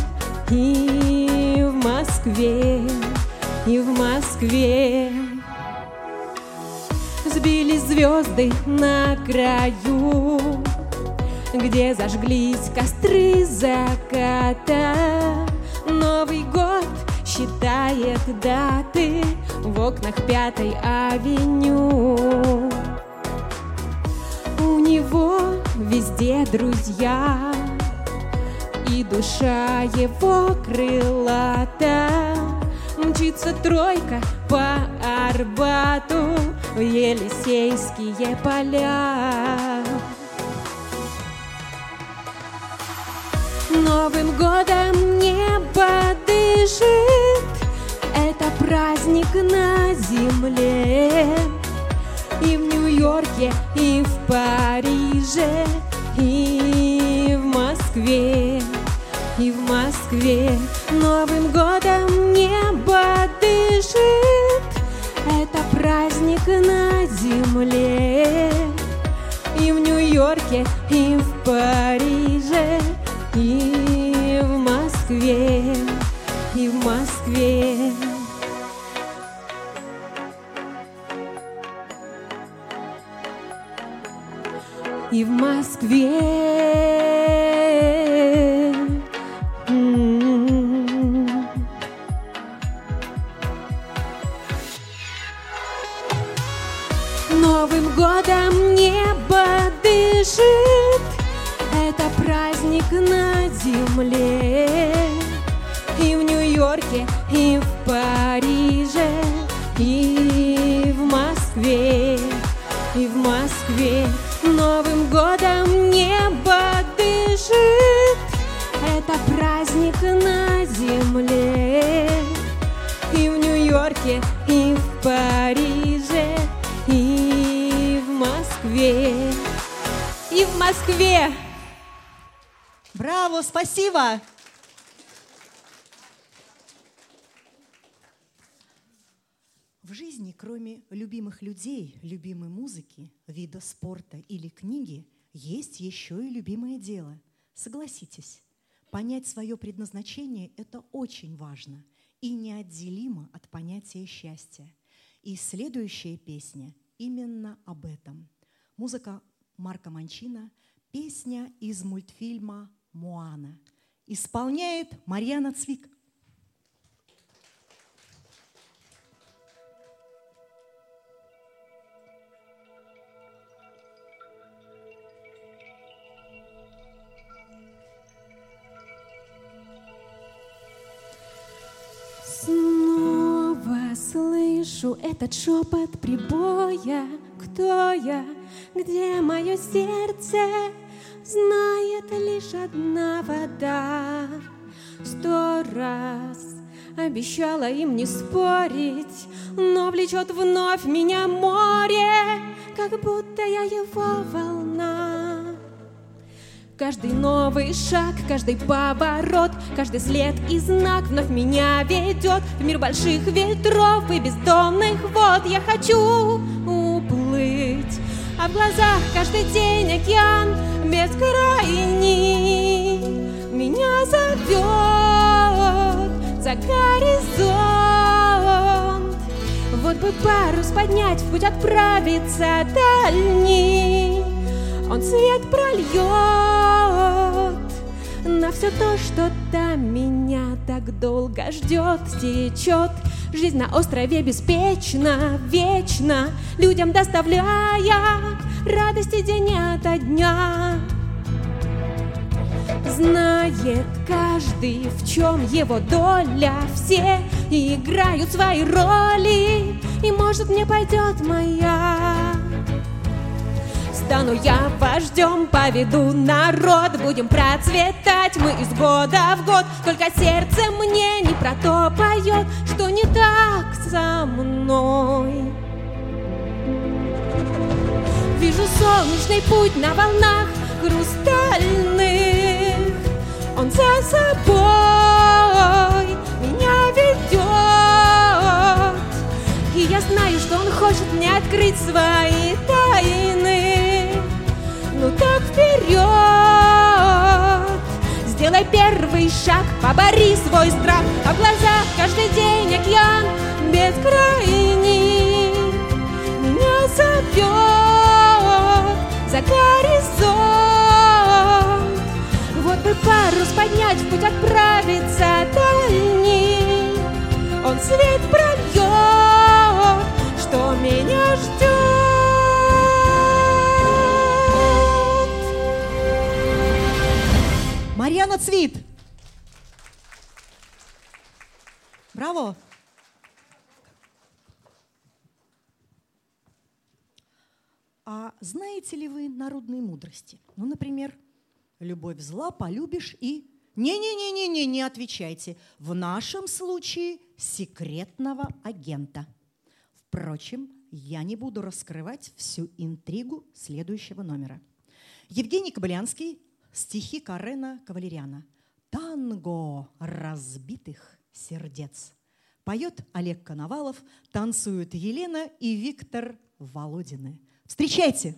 и в Москве, и в Москве. Сбились звезды на краю, где зажглись костры заката. Новый год считает даты в окнах Пятой авеню. У него везде друзья, и душа его крылата. Мчится тройка по Арбату в Елисейские поля. Новым годом небо дышит, это праздник на земле. И в Нью-Йорке, и в Париже, и в Москве, и в Москве. Новым годом небо дышит, это праздник на земле. И в Нью-Йорке, и в Париже, и в Москве, и в Москве. И в Москве. Земле. И в Нью-Йорке, и в Париже, и в Москве, и в Москве. Новым годом небо дышит, это праздник на земле. И в Нью-Йорке, и в Париже, и в Москве, и в Москве. Спасибо! В жизни, кроме любимых людей, любимой музыки, вида спорта или книги, есть еще и любимое дело. Согласитесь, понять свое предназначение – это очень важно и неотделимо от понятия счастья. И следующая песня именно об этом. Музыка Марка Манчина, песня из мультфильма Моана. Исполняет Марьяна Цвик. Снова слышу этот шепот прибоя. Кто я? Где мое сердце? Знает лишь одна вода. Сто раз обещала им не спорить, но влечет вновь меня море, как будто я его волна. Каждый новый шаг, каждый поворот, каждый след и знак вновь меня ведет в мир больших ветров и бездомных вод. Я хочу уплыть, а в глазах каждый день океан бескрайний меня зовет за горизонт. Вот бы парус поднять, в путь отправиться дальний. Он свет прольет на все то, что там меня так долго ждет, течет. Жизнь на острове беспечна, вечно, людям доставляя радости день ото дня. Знает каждый, в чем его доля, все играют свои роли, и может мне пойдет моя. Стану я вождем, поведу народ, будем процветать мы из года в год. Только сердце мне не про то поет, что не так со мной. Вижу солнечный путь на волнах хрустальных. Он за собой меня ведет. И я знаю, что он хочет мне открыть свои тайны. Ну так вперед! Сделай первый шаг, побори свой страх, а в глазах каждый день океан бескрайний меня зовет за горизонт. Вот бы парус поднять, в путь отправиться дальний. Он свет прольет, что меня ждет. Марьяна Цвит. Браво. А знаете ли вы народные мудрости? Ну, например, любовь зла полюбишь и... Не-не-не-не-не, не отвечайте. В нашем случае секретного агента. Впрочем, я не буду раскрывать всю интригу следующего номера. Евгений Кобылянский, стихи Карена Кавалеряна. «Танго разбитых сердец». Поет Олег Коновалов, танцуют Елена и Виктор Володины. Встречайте!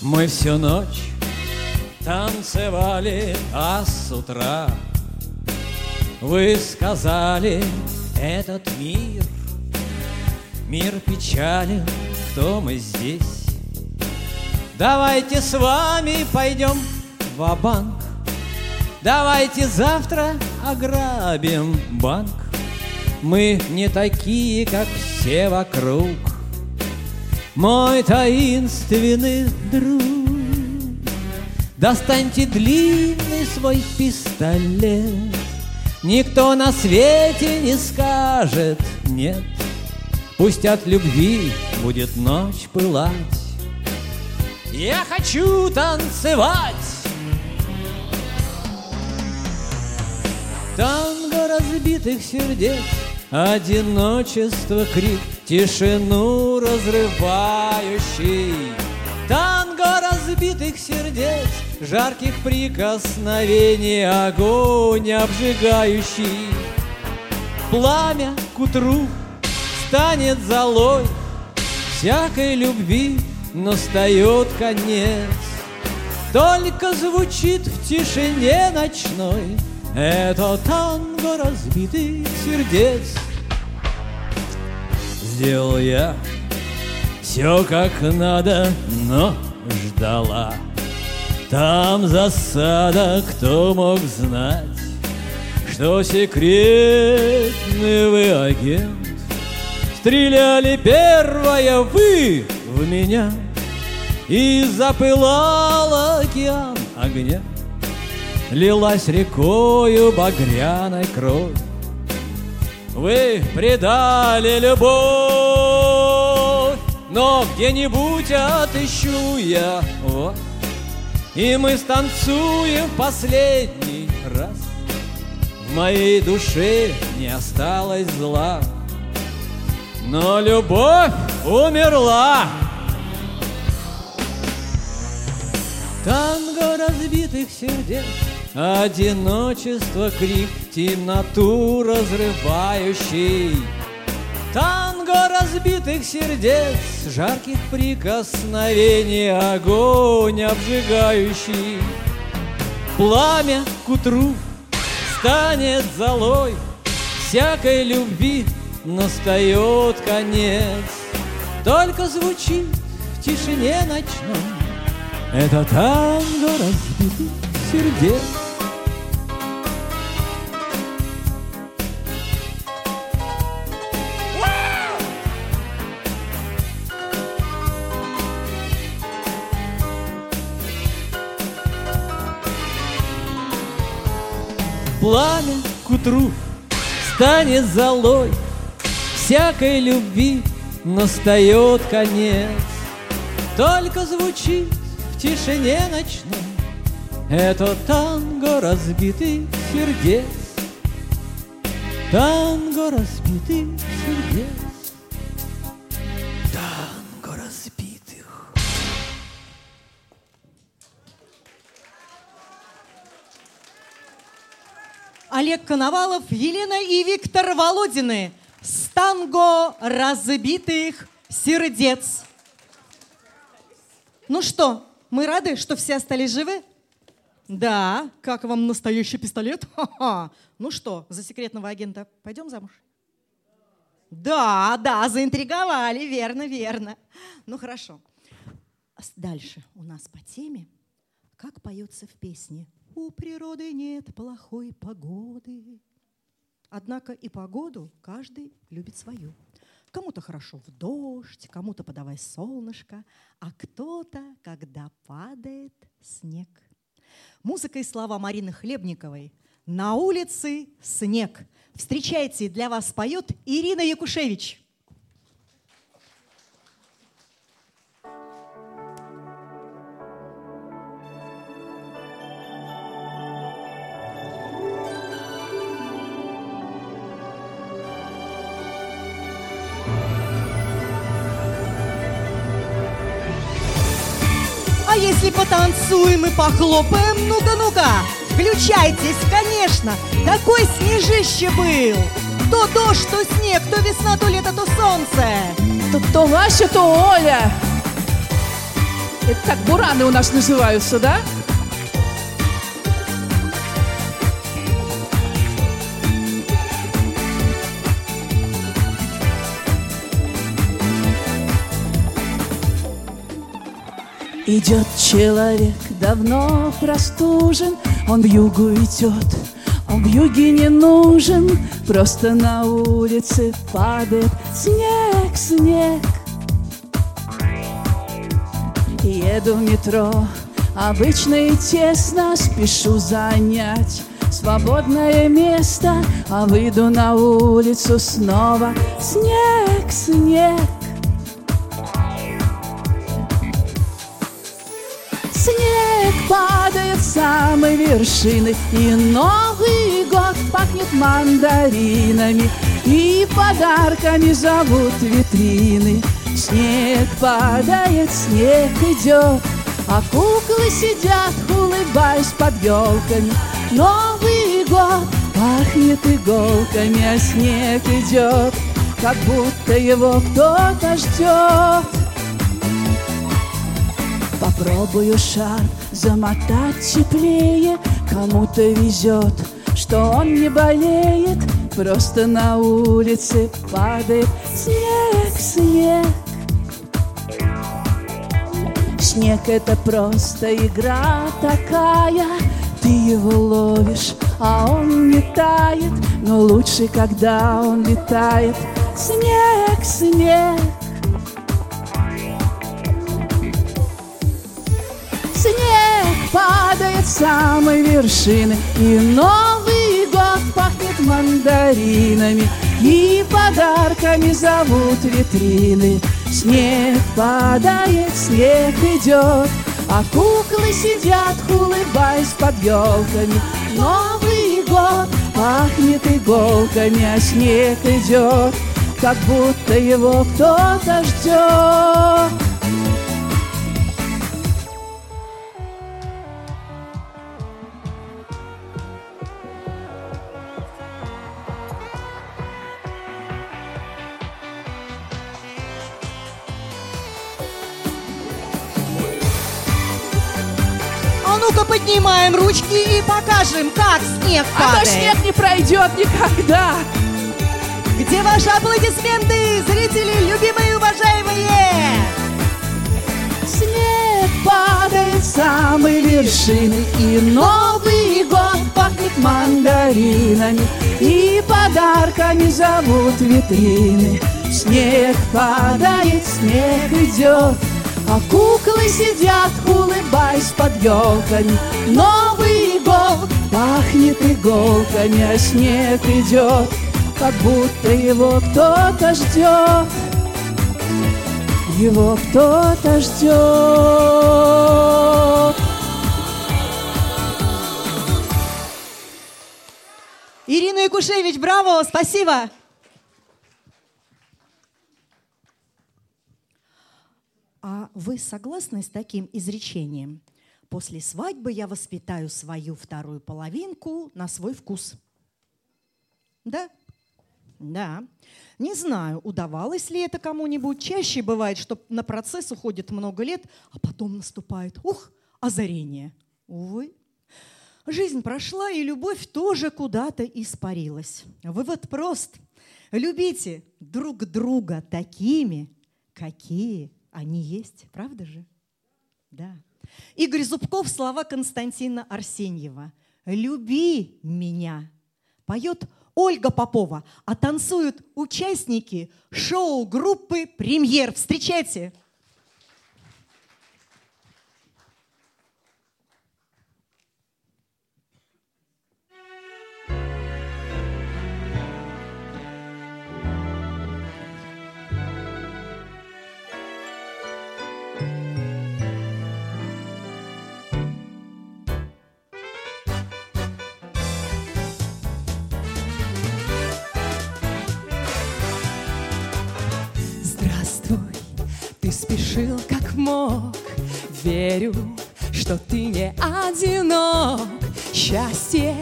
Мы всю ночь танцевали, а с утра Вы сказали, этот мир Мир печален, кто мы здесь? Давайте с вами пойдем в банк. Давайте завтра ограбим банк. Мы не такие, как все вокруг. Мой таинственный друг Достаньте длинный свой пистолет. Никто на свете не скажет нет Пусть от любви будет ночь пылать. Я хочу танцевать. Танго разбитых сердец Одиночество крик Тишину разрывающий. Танго разбитых сердец Жарких прикосновений Огонь обжигающий. Пламя к утру станет золой. Всякой любви настает конец. Только звучит в тишине ночной Это танго разбитых сердец. Сделал я все как надо, но ждала Там засада, кто мог знать Что секретный вы агент. Стреляли первая вы в меня И запылал океан огня. Лилась рекою багряной кровь. Вы предали любовь Но где-нибудь отыщу я вас И мы станцуем последний раз. В моей душе не осталось зла. Но любовь умерла. Танго разбитых сердец Одиночество, крик, темноту разрывающий Танго разбитых сердец Жарких прикосновений Огонь обжигающий. Пламя к утру станет золой Всякой любви настает конец. Только звучит в тишине ночной. Это танго разбитых сердец Пламя к утру станет золой Всякой любви настает конец. Только звучит в тишине ночной Это танго разбитых сердец. Танго разбитых сердец Олег Коновалов, Елена и Виктор Володины. Станго разбитых сердец. Ну что, мы рады, что все остались живы? Да, как вам настоящий пистолет? <laughs> Ха-ха. Ну что, за секретного агента пойдем замуж? Да, да, заинтриговали, верно, верно. Ну хорошо. Дальше у нас по теме, как поется в песне «У природы нет плохой погоды». Однако и погоду каждый любит свою. Кому-то хорошо в дождь, кому-то подавай солнышко, а кто-то, когда падает снег. Музыка и слова Марины Хлебниковой. На улице снег. Встречайте, для вас поет Ирина Якушевич. Если потанцуем и похлопаем, ну-ка, ну-ка, включайтесь, конечно, такой снежище был. То дождь, то снег, то весна, то лето, то солнце. То, то Вася, то Оля. Это так бураны у нас называются, да? Идет человек, давно простужен, Он в югу идет, он в юге не нужен, Просто на улице падает снег, снег. Еду в метро, обычно и тесно, Спешу занять свободное место, А выйду на улицу снова, снег, снег. Самой вершины. И Новый год пахнет мандаринами И подарками зовут витрины. Снег падает, снег идет А куклы сидят, улыбаясь под елками. Новый год пахнет иголками А снег идет, как будто его кто-то ждет. Попробую шар замотать теплее. Кому-то везет, что он не болеет. Просто на улице падает снег, снег. Снег это просто игра такая. Ты его ловишь, а он летает Но лучше, когда он летает. Снег, снег. Снег падает с самой вершины И Новый год пахнет мандаринами И подарками зовут витрины. Снег падает, снег идет А куклы сидят, улыбаясь под елками. Новый год пахнет иголками А снег идет, как будто его кто-то ждет поднимаем ручки и покажем, как снег А то падает. снег не пройдет никогда Где ваши аплодисменты, зрители, любимые и уважаемые? Снег падает с самой вершины И Новый год пахнет мандаринами И подарками зовут витрины Снег падает, снег идет А куклы сидят, улыбаясь под елками Новый год пахнет иголками А снег идет, как будто его кто-то ждет его кто-то ждет. Ирина Якушевич, браво, спасибо. А вы согласны с таким изречением? После свадьбы я воспитаю свою вторую половинку на свой вкус. Да? Да. Не знаю, удавалось ли это кому-нибудь. Чаще бывает, что на процесс уходит много лет, а потом наступает, ух, озарение. Увы. Жизнь прошла, и любовь тоже куда-то испарилась. Вывод прост. Любите друг друга такими, какие они есть. Правда же? Да. Игорь Зубков, слова Константина Арсеньева. «Люби меня» поет Ольга Попова, а танцуют участники шоу-группы «Премьер». Встречайте! Спешил как мог. Верю, что ты не одинок. Счастье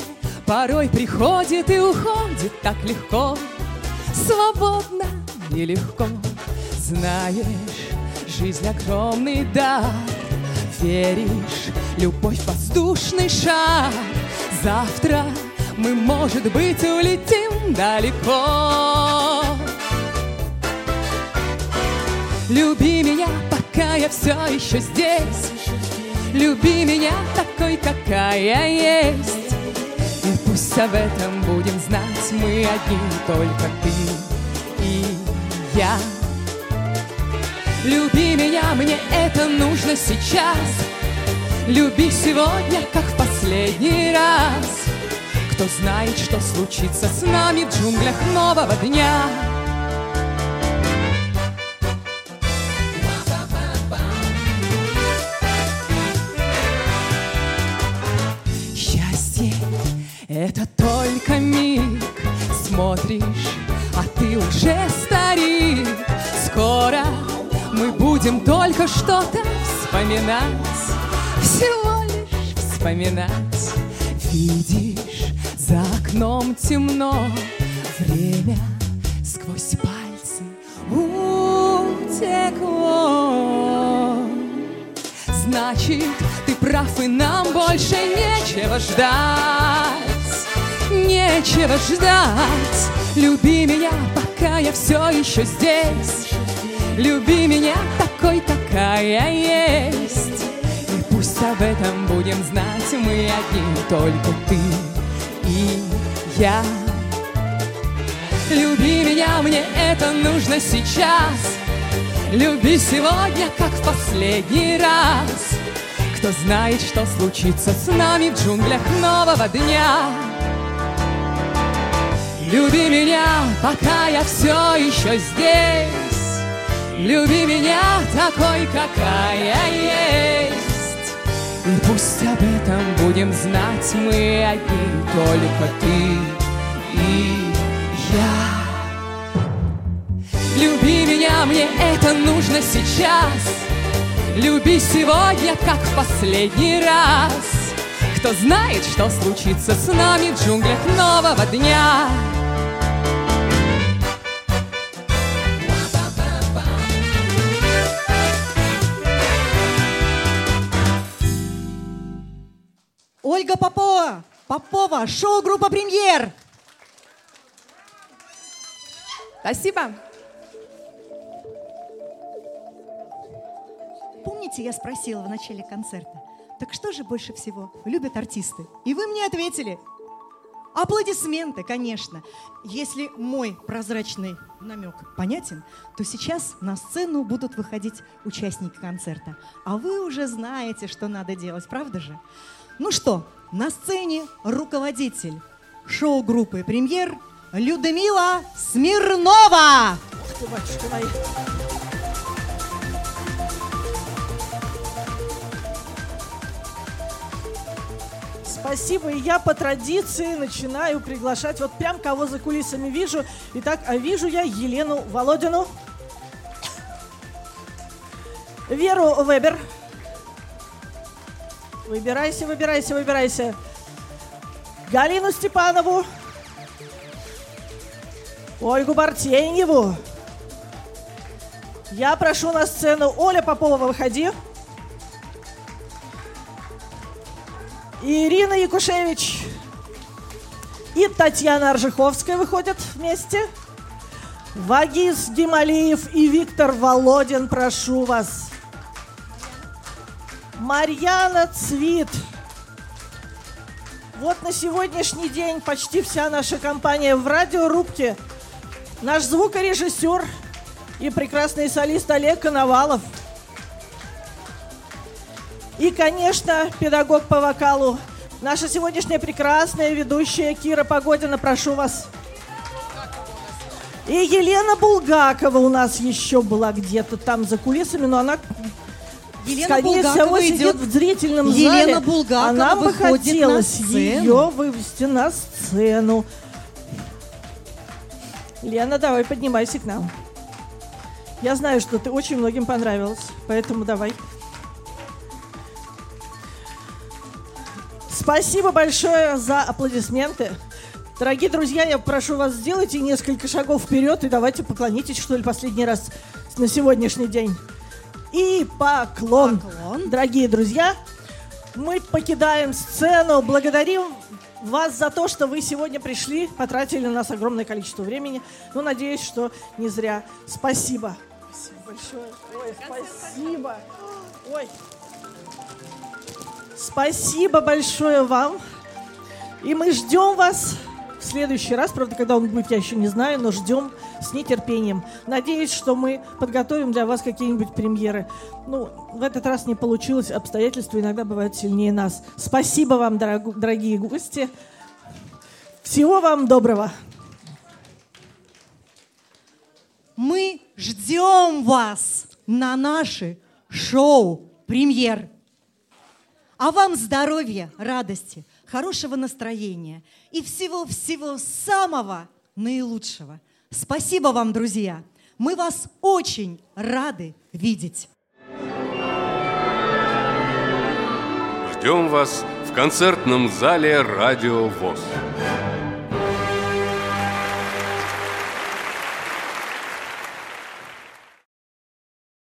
порой приходит и уходит так легко. Свободно и легко Знаешь, жизнь огромный дар. Веришь, любовь воздушный шар. Завтра мы, может быть, улетим далеко Люби меня, пока я все еще здесь. Люби меня такой, какая есть. И пусть об этом будем знать мы одни Только ты и я. Люби меня, мне это нужно сейчас. Люби сегодня, как в последний раз. Кто знает, что случится с нами в джунглях нового дня это только миг. Смотришь, а ты уже старик. Скоро мы будем только что-то вспоминать. Всего лишь вспоминать. Видишь, за окном темно. Время сквозь пальцы утекло. Значит, ты прав, и нам больше нечего ждать Нечего ждать Люби меня, пока я все еще здесь Люби меня такой, какая есть И пусть об этом будем знать мы одни, только ты и я. Люби меня, мне это нужно сейчас. Люби сегодня, как в последний раз. Кто знает, что случится с нами в джунглях нового дня. Люби меня, пока я все еще здесь. Люби меня такой, какая есть. И пусть об этом будем знать мы одни, только ты и я. Люби меня, мне это нужно сейчас. Люби сегодня, как в последний раз. Кто знает, что случится с нами в джунглях нового дня. Ольга Попова, Попова, шоу-группа «Премьер». Спасибо. Помните, я спросила в начале концерта, так что же больше всего любят артисты? И вы мне ответили. Аплодисменты, конечно. Если мой прозрачный намек понятен, то сейчас на сцену будут выходить участники концерта. А вы уже знаете, что надо делать, правда же? Ну что, на сцене руководитель шоу-группы «Премьер» Людмила Смирнова. Ух ты. Спасибо. И я по традиции начинаю приглашать, вот прям кого за кулисами вижу. Итак, а вижу я Елену Володину, Веру Вебер. Выбирайся, выбирайся, выбирайся. Галину Степанову. Ольгу Бартеньеву. Я прошу на сцену Оля Попова, выходи. Ирина Якушевич и Татьяна Аржиховская выходят вместе. Вагис Гималиев и Виктор Володин, прошу вас. Марьяна Цвит. Вот на сегодняшний день почти вся наша компания в радиорубке. Наш звукорежиссер и прекрасный солист Олег Коновалов. И, конечно, педагог по вокалу, наша сегодняшняя прекрасная ведущая Кира Погодина, прошу вас. И Елена Булгакова у нас еще была где-то там за кулисами, но она Елена скорее всего, идет- в зрительном Елена зале. Булгакова а нам бы хотелось ее вывести на сцену. Лена, давай, поднимайся к нам. Я знаю, что ты очень многим понравилась, поэтому давай. Спасибо большое за аплодисменты. Дорогие друзья, я прошу вас, сделайте несколько шагов вперед и давайте поклонитесь, что ли, последний раз на сегодняшний день. И поклон. Поклон. Дорогие друзья, мы покидаем сцену. Благодарим вас за то, что вы сегодня пришли, потратили на нас огромное количество времени. Ну, надеюсь, что не зря. Спасибо. Спасибо большое. Ой, спасибо. Ой. Спасибо большое вам. И мы ждем вас в следующий раз. Правда, когда он будет, я еще не знаю, но ждем с нетерпением. Надеюсь, что мы подготовим для вас какие-нибудь премьеры. Ну, в этот раз не получилось. Обстоятельства иногда бывают сильнее нас. Спасибо вам, дорогу- дорогие гости. Всего вам доброго. Мы ждем вас на наши шоу «Премьер». А вам здоровья, радости, хорошего настроения и всего-всего самого наилучшего. Спасибо вам, друзья. Мы вас очень рады видеть. Ждем вас в концертном зале «Радио ВОЗ».